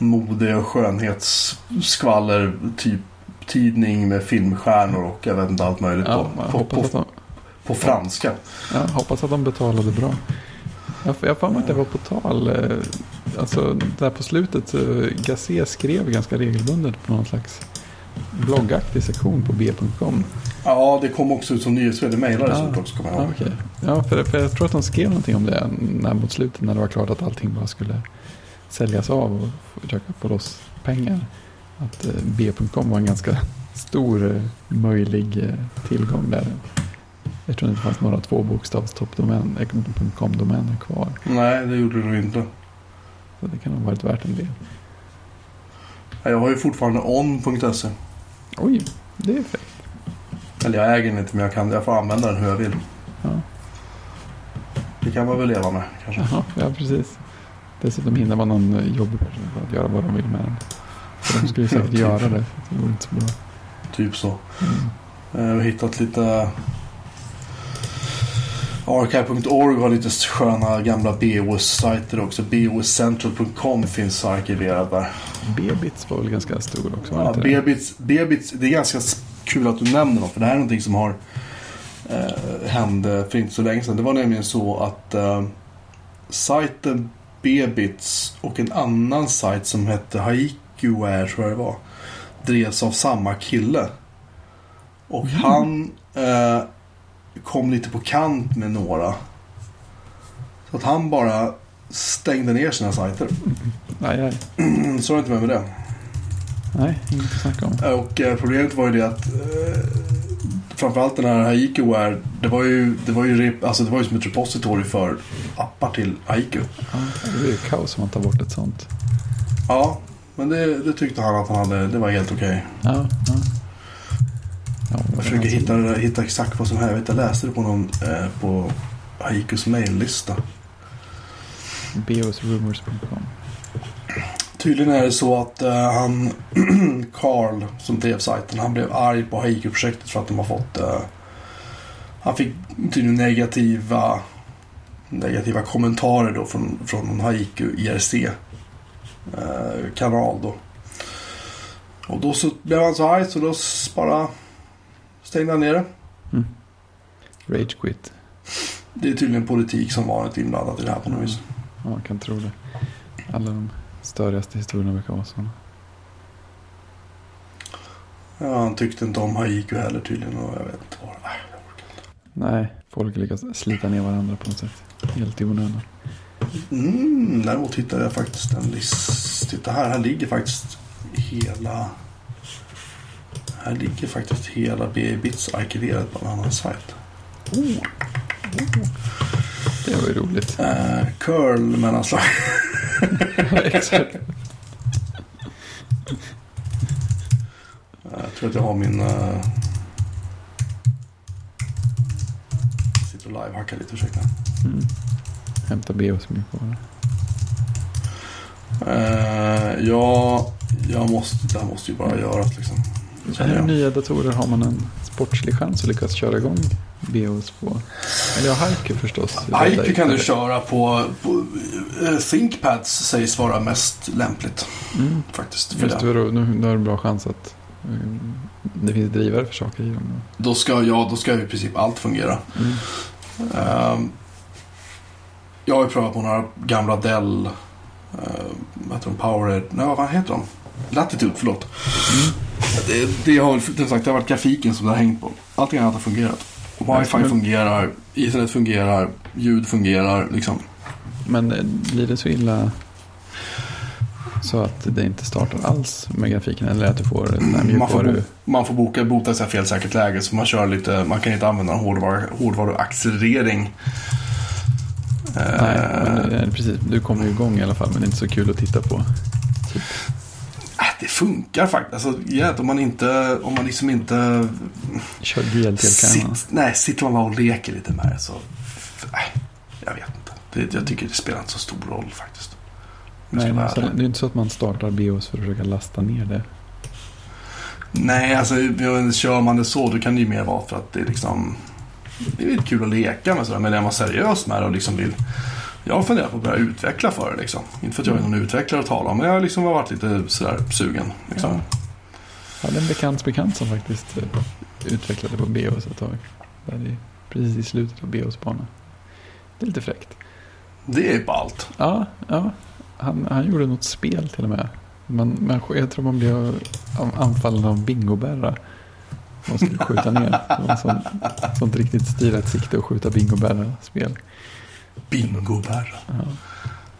mode och skönhetsskvaller typ tidning med filmstjärnor och jag vet inte allt möjligt Ja, på, på, på, på franska. ja, hoppas att de betalade bra. Jag jag för mig att det var på tal. eh, Alltså där på slutet, Gazé skrev ganska regelbundet på någon slags bloggaktig sektion på b.com. Ja, det kom också ut som nyhetsvd. Det mejlades Ja. ut också kommer jag Ja, ihåg. okej. ja för, för jag tror att de skrev någonting om det när, mot slutet när det var klart att allting bara skulle säljas av och försöka få loss pengar. Att eh, b.com var en ganska stor eh, möjlig eh, tillgång där. Jag tror inte det fanns några tvåbokstavs toppdomän.com-domäner kvar. Nej, det gjorde det inte. Så det kan ha varit värt en del. Jag har ju fortfarande on.se. Oj, det är fräckt. Eller jag äger den inte men jag, kan, jag får använda den hur jag vill. Ja. Det kan man väl leva med kanske. Jaha, ja precis. Dessutom hinner man någon eh, jobbig person för att göra vad de vill med den. För de skulle säkert göra det. Det vore inte så bra. Typ så. Mm. Jag har hittat lite... Archive.org har lite sköna gamla BOS-sajter också. BOScentral.com finns arkiverad där. B-bits var väl ganska stor också? Ja, inte det? Bebits, Bebits, det är ganska kul att du nämner dem. För det här är någonting som har eh, hände för inte så länge sedan. Det var nämligen så att eh, sajten Bebits och en annan sajt som hette Haikuware tror jag det var. Drevs av samma kille. Och Mm. han eh, kom lite på kant med några. Så att han bara stängde ner sina sajter. Aj, aj. så var det inte med med det. Nej, inget att snacka om. Och eh, problemet var ju det att eh, framförallt den här det var ju, det var ju, rep, alltså det var ju som ett repository för appar till Haiku. Ja, det är ju kaos om man tar bort ett sånt. Ja, men det, det tyckte han att han hade, det var helt okej. Ja, ja. ja Jag det försöker hitta, hitta exakt vad som hände. Jag, läste det på någon, eh, på Haikus maillista. Beosrumors.com. Tydligen är det så att eh, han, Carl som drev sajten, han blev arg på Haiku-projektet för att de har fått... Eh, han fick tydligen negativa, negativa kommentarer då från, från Haiku IRC-kanal då. Och då så blev han så arg så då bara stängde han ner det. Rage quit. Det är tydligen politik som varit inblandat i det här på något vis. Ja, man kan tro det. Alla de störigaste historierna brukar vara sådana. Ja, han tyckte inte om Haiku heller tydligen och jag vet inte vad. Jag orkar inte. Nej, folk lyckas slita ner varandra på något sätt. Helt i onödan. Mm, däremot hittade jag faktiskt en list. Titta här, här ligger faktiskt hela... Här ligger faktiskt hela B-bits arkiverat på en annan sajt. Det var ju roligt. Uh, curl mellanslag. Exakt. Jag tror att jag har min... Uh... Sitter och live-hackar lite, ursäkta. Mm. Hämta BOs mjukvara. Uh, ja, jag måste, det här måste ju bara göras liksom. Här nya datorer har man en sportslig chans att lyckas köra igång BOS på. Eller Haiku förstås. Haiku kan du köra på, på uh, ThinkPads sägs vara mest lämpligt. Mm. Faktiskt. För Just det. det, då, nu, har du bra chans att um, det finns drivare för saker i dem. Då ska, ja, då ska i princip allt fungera. Mm. Ehm, jag har ju prövat på några gamla Dell. Uh, vad heter de? Power... Nej, vad heter de? Latitude, förlåt. Mm. Det, det, har, som sagt, det har varit grafiken som det har hängt på. Allting annat har fungerat. Wifi men- fungerar, internet fungerar, ljud fungerar. Liksom. Men eh, blir det så illa så att det inte startar alls med grafiken? Eller att du får en Man får, bo, man får boka, bota sig felsäkert läge så man kör lite, man kan inte använda en hårdvaru, hårdvaruaccelerering. Nej, Eh, men, eh, precis. Du kommer ju igång i alla fall. Men det är inte så kul att titta på. Det funkar faktiskt. Alltså, ja, om man inte, om man liksom inte Kör GLTL-kameran. Sitt, nej, sitter man bara och leker lite med det så... Nej, jag vet inte. Det, jag tycker det spelar inte så stor roll faktiskt. Nej, så, ärlig. det är inte så att man startar BIOS för att försöka lasta ner det. Nej, alltså kör man det så då kan det ju mer vara för att det är liksom... Det är lite kul att leka med sådär, men är man seriös med det och liksom vill... Jag funderar på att börja utveckla för det liksom. Inte för att jag är någon utvecklare att tala om, men jag har liksom varit lite sådär sugen. Liksom. Ja. Jag hade en bekants bekant som faktiskt eh, utvecklade på BIOS ett tag. Där precis i slutet av BIOS bana. Det är lite fräckt. Det är ballt. Ja, ja. Han, han gjorde något spel till och med. Man, man, jag tror man blev anfallen av bingobärra. Man skulle skjuta ner. Det var en sån, sånt riktigt stilat sikte och skjuta bingobärra-spel. Bingoberra. Ja.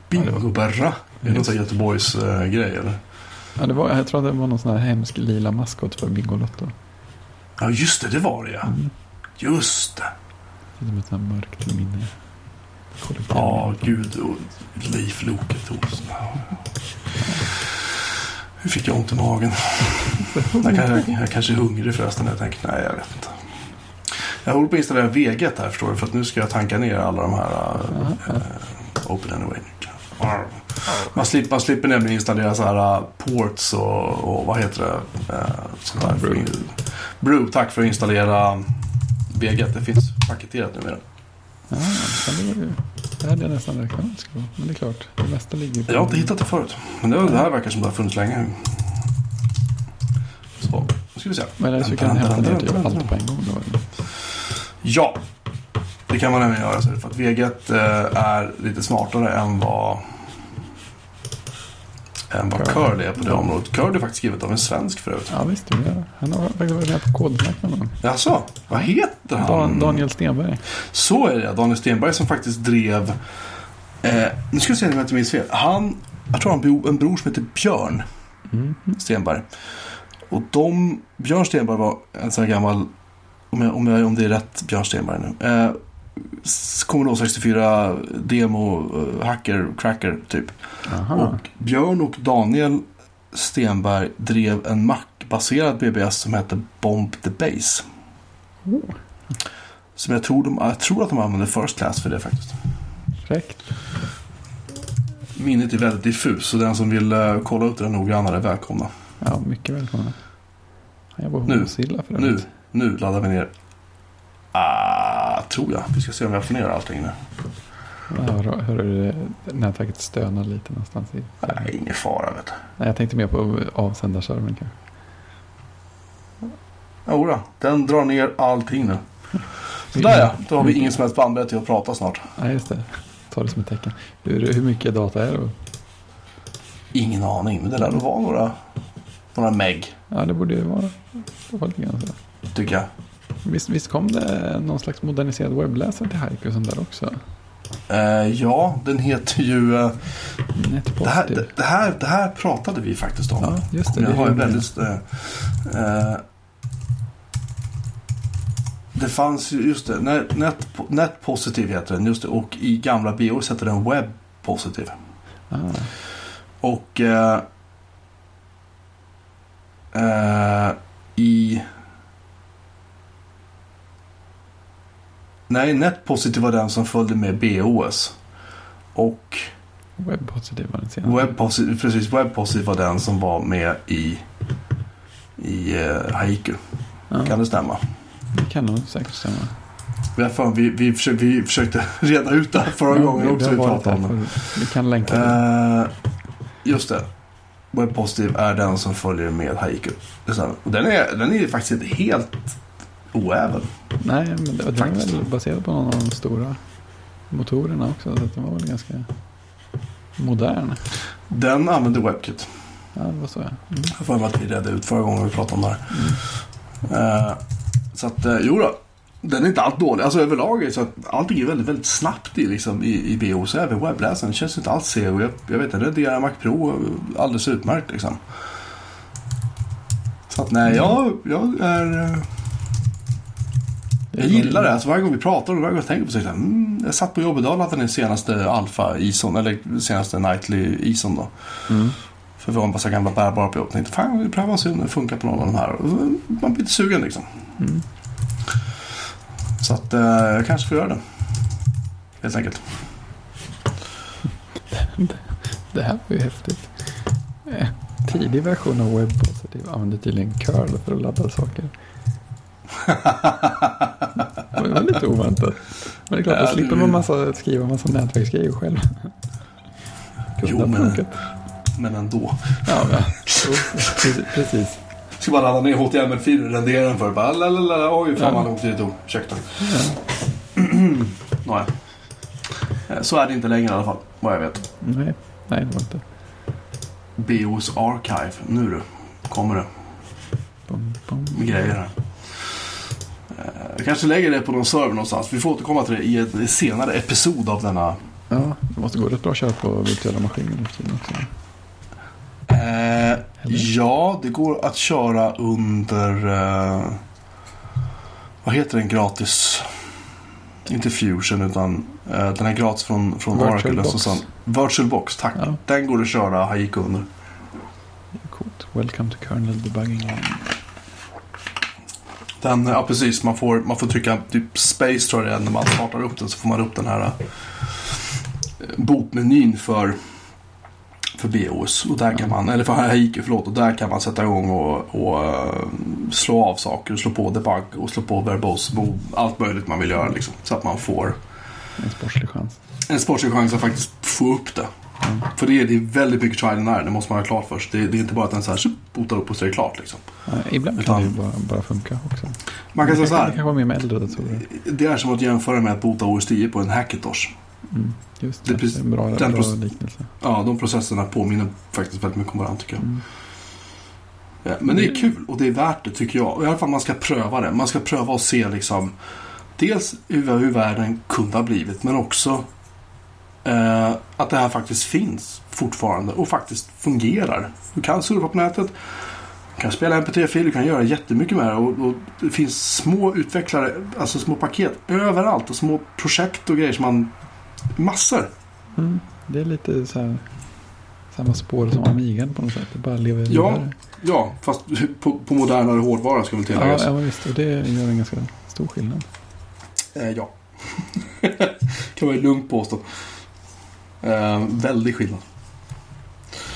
Bingoberra. Är det någon sån Göteborgs eh, grej eller? Ja, det var, jag tror att det var någon sån här hemsk lila maskot för Bingolotto. Ja, just det. Det var det ja. Mm. Just det. Det är som ett sånt här mörkt minne. Ja, gud. och Leif Loket Olsson. Ja. Hur fick jag ont i magen? Jag, jag, jag kanske är hungrig förresten. Jag tänker, nej jag vet inte. Jag håller på att installera V1 här förstår du. För att nu ska jag tanka ner alla de här uh, Open Anyway. Man slipper, man slipper nämligen installera så här uh, ports och, och vad heter det? Uh, sånt där. Brew. Brew, tack för att installera V1. Det finns paketerat numera. Ja, det, hade jag nästan räknat med. Men det är klart, det mesta ligger på... Jag har inte hittat det förut. Men det, det här verkar som det har funnits länge. Så, nu ska vi se. Men eller så kan du hämta ner typ allt på en gång. Då. Ja, det kan man nämligen göra. så För att V1 eh, är lite smartare än vad än vad. Curly är på det området. Curly är faktiskt skrivet av en svensk förut. Ja visst, det han har faktiskt varit med på någon. Jaså, vad heter han? Dan, Daniel Stenberg. Så är det, Daniel Stenberg som faktiskt drev... Eh, nu ska vi se om jag inte minns fel. Han, jag tror han har en bror som heter Björn Mm. Stenberg. Och de, Björn Stenberg var en sån här gammal, om, jag, om, jag, om det är rätt Björn Stenberg nu. Eh, Commodore 64 demo, eh, hacker, cracker typ. Aha. Och Björn och Daniel Stenberg drev en Mac-baserad BBS som hette Bomb the Base. Oh, Som jag tror, de, jag tror att de använde First Class för det faktiskt. fräckt. Minnet är väldigt diffus så den som vill eh, kolla upp det noggrannare är välkomna. Ja, mycket välkomna. På Nu. Mozilla för Nu, övrigt. Nu laddar vi ner. Ah, tror jag. Vi ska se om jag får ner allting nu. Jag hör, hör du nätverket stöna lite någonstans i? Nej, ingen fara vet du. Nej, jag tänkte mer på avsändarservern kanske. Jodå, den drar ner allting nu. Sådär ja, då har vi ingen som helst bandbredd till att prata snart. Nej, just det. Ta det som ett tecken. Hur, hur mycket data är det? Ingen aning, men det lär nog vara några, några meg, Ja, det borde ju vara, det var lite grann så. Tycker jag. Visst, visst kom det någon slags moderniserad webbläsare till Haiku och där också? Eh, ja, den heter ju... Netpositive. det, här, det, det, här, det här pratade vi faktiskt om. Ja, just det. Jag det har en väldigt... eh, det fanns ju, just det, net, net, net heter den, just det. Och i gamla BIOS hette den web positive. Ah, Och i... Nej, NetPositive var den som följde med BOS. Och Webpositive var den senaste. WebPositive, precis, WebPositive var den som var med i, i eh, Haiku. Ja, Kan det stämma? det kan nog säkert stämma. Fan, vi, vi, försökte, vi försökte reda ut det här förra Ja, gången också. Vi pratade om det. Vi kan länka det. Eh, just det. WebPositive är den som följer med Haiku. Den är, den är faktiskt inte helt oäven. Nej, men det, den är väl baserad på någon av de stora motorerna också. Så den var väl ganska modern. Den använder WebKit. Ja, det var så ja. Mm. Jag mig att vi redde ut förra gången vi pratade om det här. Eh, så att, eh, jo då. Den är inte allt dålig. Alltså överlag är så att allting är väldigt, väldigt snabbt i, liksom, i, i BOS. Även webbläsaren. Det känns inte alls seg. Jag, jag vet inte, redigerar Mac Pro eh, alldeles utmärkt liksom. Så att nej, jag, jag är... Jag gillar det. Alltså varje gång vi pratar och varje gång jag tänker på det. så det Mm, jag satt på jobbet och laddade ner senaste Alpha ISOn. Eller senaste Nightly ISOn då. Mm. För vi var en massa gamla bärbara på jobbet. Tänkte fan vi prövar och se om det funkar på någon av de här. Man blir lite sugen liksom. Mm. Så att eh, jag kanske får göra det. Helt enkelt. Det här var ju häftigt. Eh, Tidig version av WebPositive använde tydligen curl för att ladda saker. Det var lite oväntat. Men det är klart, då slipper man massa, skriva massa nätverksgrejer själv. Kunde Jo, men-. Men ändå. Ja. Jo, precis. precis. Ska bara ladda ner HTML-filer och rendera den för. Bara, lalalala, oj, fan Ja. vad lång tid det tog. Ursäkta. Ja. Nåja. Eh, Så är det inte längre i alla fall. Vad jag vet. Nej, nej, det var inte. BOS Archive. Nu du. Kommer det. Bom, grejer här. Jag kanske lägger det på någon server någonstans. Vi får återkomma till det i en senare episod av denna. Ja, det måste gå rätt bra att köra på virtuella maskiner nu för tiden också. Eh, ja, det går att köra under... Eh, vad heter den gratis? Inte Fusion utan eh, den är gratis från, från Virtual Oracle. Box. Så sen, Virtualbox, tack. Ja. Den går att köra Haiku under. Coolt. Welcome to kernel debugging. Den, ja precis, man får, man får trycka typ space tror jag det är när man startar upp den så får man upp den här eh, botmenyn för, för BOS. Och där kan man, eller för Haiku, förlåt. Och där kan man sätta igång och, och eh, slå av saker, slå på debug och slå på verbose mode. Allt möjligt man vill göra liksom. Så att man får En sportslig chans. en sportslig chans att faktiskt få upp det. Mm. För det är, det är väldigt mycket trial and error, det måste man ha klart först. Det, det är inte bara att den så här botar upp och så är det klart liksom. Ja, ibland Utan- kan det ju bara, bara funka också. Man kan säga så Det här. kanske var mer med äldre datorer. Det är som att jämföra med att bota OS 10 på en Hackintosh. Mm, just Det det, det är en bra, den bra liknelse. Ja, de processerna påminner faktiskt väldigt mycket om varandra tycker jag. Mm. Ja, Men det är kul och det är värt det tycker jag. Och I alla fall man ska pröva det. Man ska pröva och se liksom dels hur, hur världen kunde ha blivit men också eh, att det här faktiskt finns fortfarande och faktiskt fungerar. Du kan surfa på nätet, du kan spela mp3-fil, du kan göra jättemycket med det. Och, och det finns små utvecklare, alltså små paket överallt och små projekt och grejer som man... Massor! Mm, det är lite så här, samma spår som Amigan på något sätt. Det bara lever Ja, vidare. Ja, fast på, på modernare hårdvara ska väl Ja, tilläggas. ja, visst. Och det gör en ganska stor skillnad. Eh, ja. kan man ju lugnt påstå. Eh, väldig skillnad.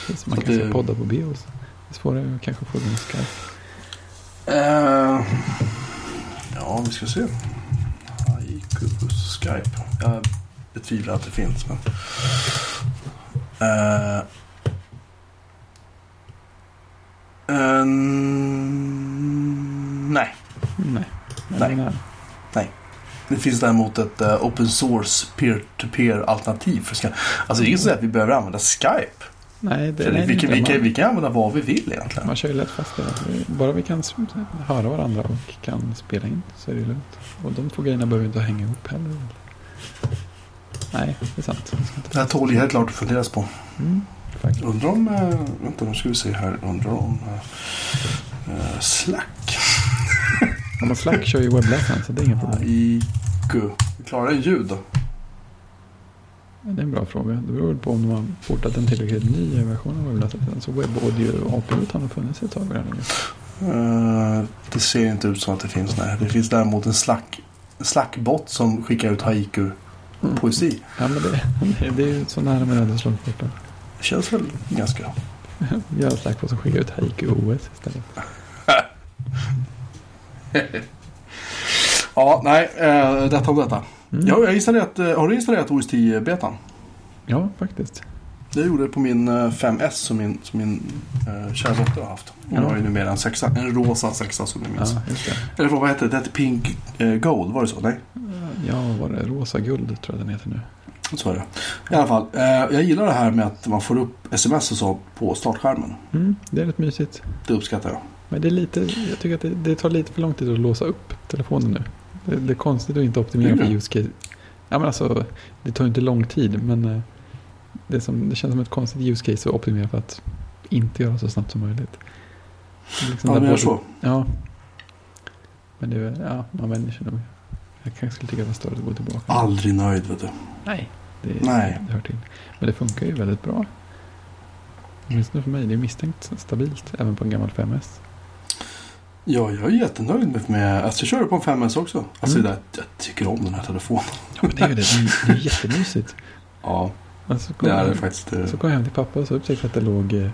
Precis, man Så kan det- se poddar på bios. Det är svårare att kanske få med Skype. Eh, ja, vi ska se. Haiku plus Skype. Jag betvivlar att det finns. Men... Eh, eh, nej. Nej. Men Nej. Det finns däremot ett eh, open source peer-to-peer alternativ för Skype. Alltså det är inte så att vi behöver använda Skype. Nej, det, nej, vi, kan, vi, kan, vi kan använda vad vi vill egentligen. man kör ju lätt fast det. Bara vi kan höra varandra och kan spela in så är det lugnt. Och de två grejerna behöver inte hänga ihop heller. Nej, det är sant. Det här tål ju helt klart att funderas på. Mm. Undrar om... Eh, vänta, nu ska vi se här. Undrar om... Eh, Slack. Ja, men Slack kör ju webbläsaren så det är inga problem. Haiku. Vi klarar en ljud då. Det är en bra fråga. Det beror på om de har portat en tillräckligt ny version av webbläsaren. Så WebAudio och APU har funnits ett tag laget. Eh, det ser inte ut som att det finns. Nej. Det finns däremot en Slack, Slackbot som skickar ut haiku-poesi. Ja, men det, det, det är ju så nära med det slagit borta. Det känns väl ganska... Göra Slackbot som skickar ut Haiku OS istället. Ja, nej. Eh, detta om detta. Mm. Jag har, installerat, eh, har du installerat OS 10-betan? Ja, faktiskt. Det gjorde jag på min eh, 5S som min, som min eh, kära dotter har haft. Hon Ja. har ju numera en sexa. En rosa sexa som jag minns. Ja. Eller vad hette det? Det hette Pink eh, Gold, var det så? Nej? Ja, var det rosa guld tror jag den heter nu. Så är det. I alla fall, eh, jag gillar det här med att man får upp sms och så på startskärmen. Mm, det är rätt mysigt. Det uppskattar jag. Men det är lite, jag tycker att det, det tar lite för lång tid att låsa upp telefonen nu. Det, det är konstigt att inte optimera för use case. Ja, men alltså, det tar ju inte lång tid, men eh, det, som, det känns som ett konstigt use case att optimera för att inte göra så snabbt som möjligt. Liksom Ja, men både- så. Ja. Men det är ja, man vänjer sig nog. Jag kanske skulle tycka att det var större att gå tillbaka. Aldrig nöjd, vet du. Nej, det, Nej. det hör till. Men det funkar ju väldigt bra. Åtminstone för mig. Det är misstänkt stabilt även på en gammal 5S. Ja, jag är jättenöjd med, alltså jag kör på en 5S också. Alltså Mm. det, jag tycker om den här telefonen. Ja, men det är ju det. Det är, det är jättemysigt. Ja, Alltså, det är det faktiskt. eh. så kom jag hem till pappa och så upptäckte att det låg eh,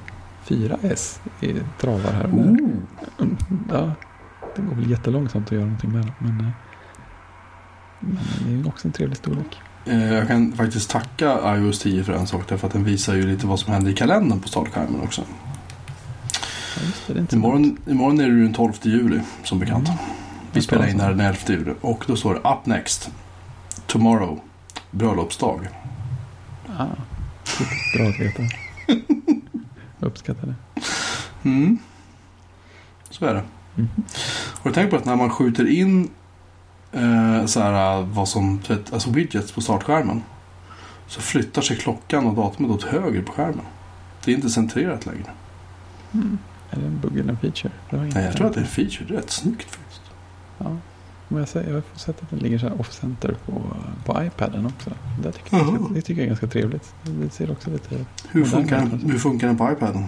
4S i travar här. Mm, Ja, det går väl jättelångsamt att göra någonting med det. Men, eh, men det är ju också en trevlig storlek. Eh, Jag kan faktiskt tacka iOS 10 för en sak. Därför att den visar ju lite vad som händer i kalendern på startskärmen också. Ja, det, det. Imorgon, imorgon är det ju den 12 juli som bekant. Mm. Vi spelar in det här den 11 juli. Och då står det Up Next. Tomorrow. Bröllopsdag. Ah, bra att veta. Jag uppskattar det. Mm. Så är det. Mhm. Har du tänkt på att när man skjuter in eh, så här, vad som, alltså widgets på startskärmen. Så flyttar sig klockan och datumet åt höger på skärmen. Det är inte centrerat längre. Mm. Är det en bugg eller en feature? Nej, jag tror att det är en feature. Det är rätt snyggt faktiskt. Ja. Men jag, säger, jag har sett att den ligger så här off-center på, på iPaden också. Det tycker, jag, ganska- det tycker jag är ganska trevligt. Det ser också lite... Hur funkar, den- hur funkar den på iPaden?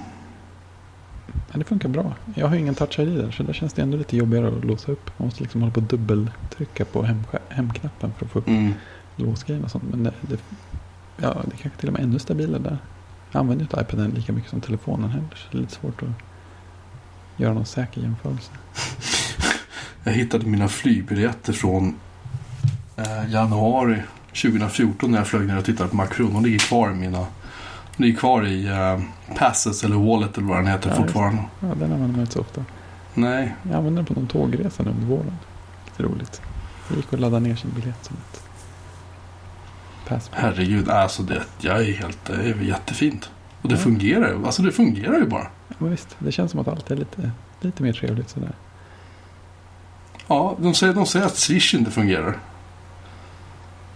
Ja, det funkar bra. Jag har ingen touch ID där så där känns det ändå lite jobbigare att låsa upp. Man måste liksom hålla på och dubbeltrycka på hem, hemknappen för att få upp Mm. låsgrejen och sånt. Men det, det, ja, det kanske till och med är ännu stabilare där. Jag använder inte iPaden lika mycket som telefonen heller. Så det är lite svårt att göra någon säker jämförelse. Jag hittade mina flygbiljetter från eh, januari 2014 när jag flög ner och tittade på Macron. De ligger kvar i mina... De ligger kvar i eh, Passes eller Wallet eller vad den heter Ja, fortfarande. Ja, den använder man inte så ofta. Nej, Jag använde den på någon tågresa under våren. Lite roligt. Det gick att ladda ner sin biljett som ett passport. herregud. Alltså det, jag är helt... Det är jättefint. Och det Ja. fungerar ju. Alltså det fungerar ju bara. Ja, men visst, det känns som att allt är lite, lite mer trevligt sådär. Ja, de säger, de säger att Swish inte fungerar.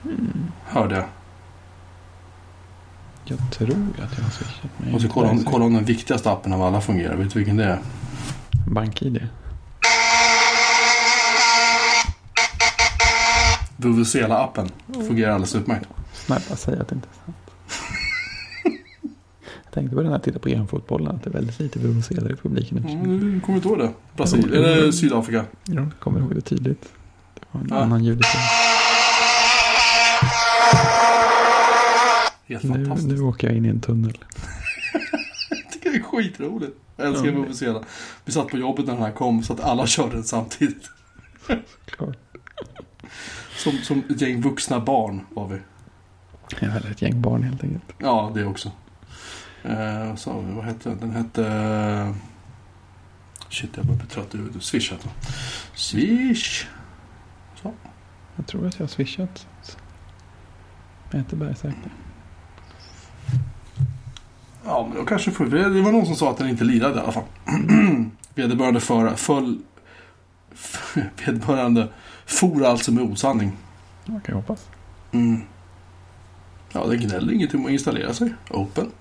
Mm. Hörde jag. Jag tror att jag har swishat mig. Och så kolla om, kolla om den viktigaste appen av alla fungerar. Vet du vilken det är? BankID. Vuvuzela-appen. Fungerar alldeles utmärkt. Snälla säg att det inte är sant. Tänkte på det när jag tittade på EM-fotbollen. Att det är väldigt lite vuvuzeler i publiken. Mm, kommer inte ihåg det? Brasilien, eller Sydafrika. Jag kommer ihåg det tydligt. Det var en Ja. annan ljudeffekt. Helt Nu, nu åker jag in i en tunnel. Jag tycker det är skitroligt. Jag älskar Ja. Vuvuzela. Vi satt på jobbet när den här kom så att alla körde den samtidigt. Klart. Som, som ett gäng vuxna barn var vi. Jag är ett gäng barn helt enkelt. Ja, det också. Eh, vad sa vi? Vad hette den? Den hette... eh, Shit, jag börjar bli trött i huvudet. Swish hette den. Swish! Jag tror att jag har swishat. Jag är inte bergsäker. Ja, men då kanske får vi... Det var någon som sa att den inte lirade i alla fall. Vederbörande för, föll... Vederbörande for alltså med osanning. Jag kan ju hoppas. Mm. Ja, det gnäller inget om att installera sig. Open.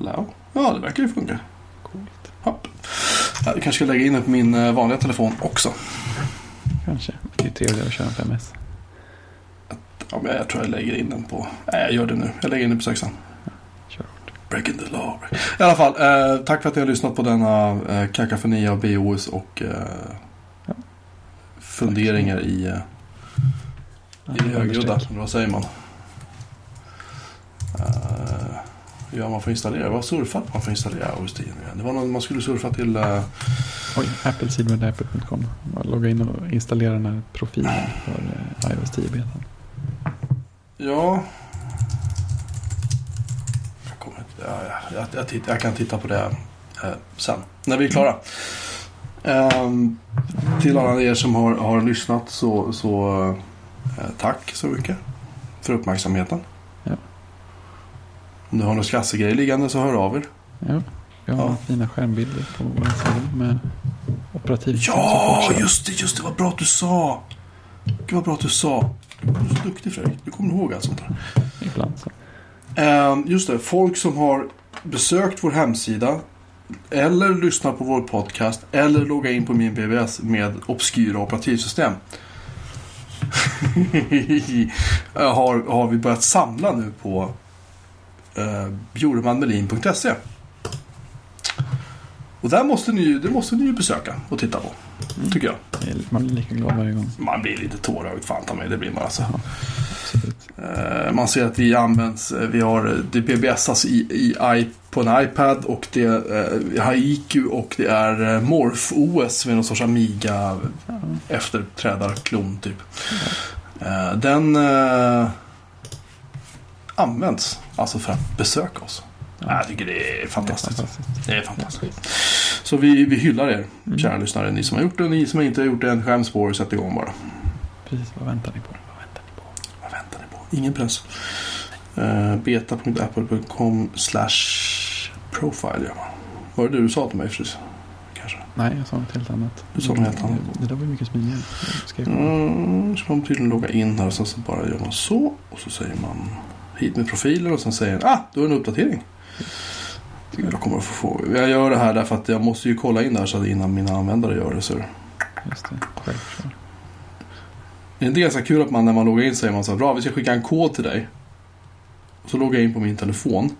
Allow. Ja, det verkar ju funka. Coolt. Hopp. Jag kanske ska lägga in det på min eh, vanliga telefon också. Kanske. Det är ju trevligare att köra en 5S. Ja, men jag tror jag lägger in den på... Nej, jag gör det nu. Jag lägger in den på sexan. Kör hårt. Breaking the law. I alla fall, eh, tack för att ni har lyssnat på denna eh, kakafoni av BOS och eh, Ja. funderingar i, eh, i det högljudda. Vad säger man? Eh, gör man att installera? Vad surfar man att installera OS 10 nu igen? Det var någon man skulle surfa till... Eh, Oj, appleseedwithapple.com. Logga in och installera den här profilen för eh, iOS 10-betan. ja... Jag, kommer inte, ja, ja, jag, jag, titt, jag kan titta på det eh, sen. När vi är klara. Ehm, till alla er som har, har lyssnat så, så tack så mycket för uppmärksamheten. Om ni har några skassegrejer liggande så hör av er. Ja, vi har Ja. fina skärmbilder på vår sida med operativsystem Ja, just det, just det. Vad bra att du sa. Gud vad bra att du sa. Du är så duktig Fredrik. Du kommer ihåg allt sånt där. Ibland så. Ehm, just det, folk som har besökt vår hemsida eller lyssnar på vår podcast eller loggar in på min BBS med obskyra operativsystem. har, har vi börjat samla nu på uh, bjurmanmelin.se. Och där måste ni, ju- det måste ni ju besöka och titta på. Tycker jag. Är- Man blir lika glad varje gång. Man blir lite tårögd, fan ta mig. Det blir man alltså. Absolut. Eh, Man ser att vi används, eh, vi har det BBSas i, i, på en iPad och det eh, har IQ och det är eh, Morph OS med någon sorts Amiga Ja, efterträdarklon typ. Eh, Den eh, används alltså för att besöka oss. Ja. Jag tycker det är fantastiskt. fantastiskt. Det är fantastiskt. Så vi, vi hyllar er, Mm. kära lyssnare. Ni som har gjort det och ni som inte har gjort det än, skäms på er. Sätt igång bara. Precis, vad väntar ni på? Vad väntar ni på? Vad väntar ni på? Ingen press. Uh, beta.apple.com slash profile gör man. Var det det du sa till mig precis? Kanske. Nej, jag sa något helt annat. Du sa något helt annat. Det, det där var ju mycket smidigare. Jag Skrev Mm, så man tydligen logga in här och sen så bara gör man så. Och så säger man hit med profiler och sen säger den, ah, du har en uppdatering. Jag kommer att få. Jag gör det här därför att jag måste ju kolla in det här så att innan mina användare gör det. Så Just det, självklart. Det är inte ganska kul att man när man loggar in säger man så här, bra vi ska skicka en kod till dig. Och så loggar jag in på min telefon.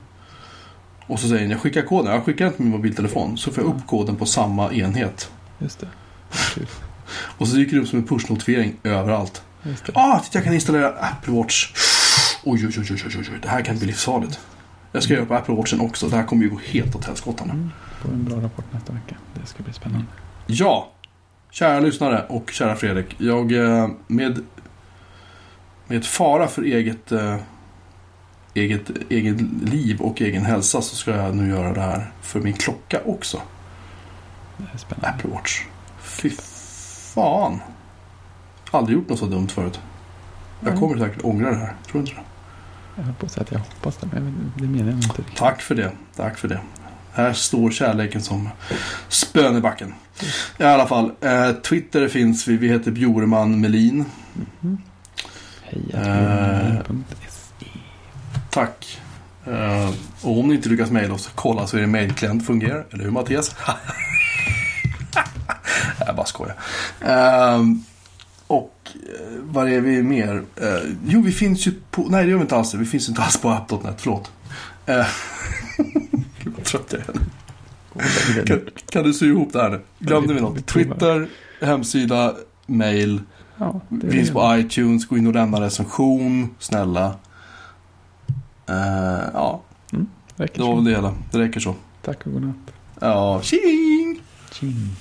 Och så säger den, jag skickar koden, jag skickar inte min mobiltelefon. Så får jag upp koden på samma enhet. Just det. Och så dyker det upp som en push-notifiering överallt. Ah, titta jag kan installera Apple Watch. Oj, oj, oj, oj, oj, oj, det här kan bli livsfarligt. Jag ska göra på Apple Watchen också, det här kommer ju gå helt åt helskotta nu. Mm. Får en bra rapport nästa vecka. Det ska bli spännande. Ja, kära lyssnare och kära Fredrik. Jag eh, med, med fara för eget, eh, eget, eget liv och egen hälsa så ska jag nu göra det här för min klocka också. Det är spännande. Apple Watch. Fy fan. Aldrig gjort något så dumt förut. Jag kommer säkert ångra det här. Tror du inte det? Jag höll på att säga att jag hoppas det, men det menar jag inte riktigt. Tack för det. Tack för det. Här står kärleken som spön i backen. I alla fall, eh, Twitter finns vi. Vi heter Bjoreman Melin. Mhm. Heja Eh. Tack. Eh, och om ni inte lyckas mejla oss, kolla så det mejlklient fungerar. Eller hur Mattias? Jag bara skojar. Och eh, vad är vi mer? Eh, jo, vi finns ju på... Nej, det gör vi inte alls. Vi finns inte alls på app.net. Förlåt. Eh, Gud vad trött jag är. Kan, kan du sy ihop det här nu? Glömde vi något? Twitter, hemsida, mail. Ja, Finns på iTunes. Gå in och lämna recension. Snälla. Eh, ja, Räcker det var väl så. det hela. Det räcker så. Tack och godnatt. Ja, tjing! Tjing.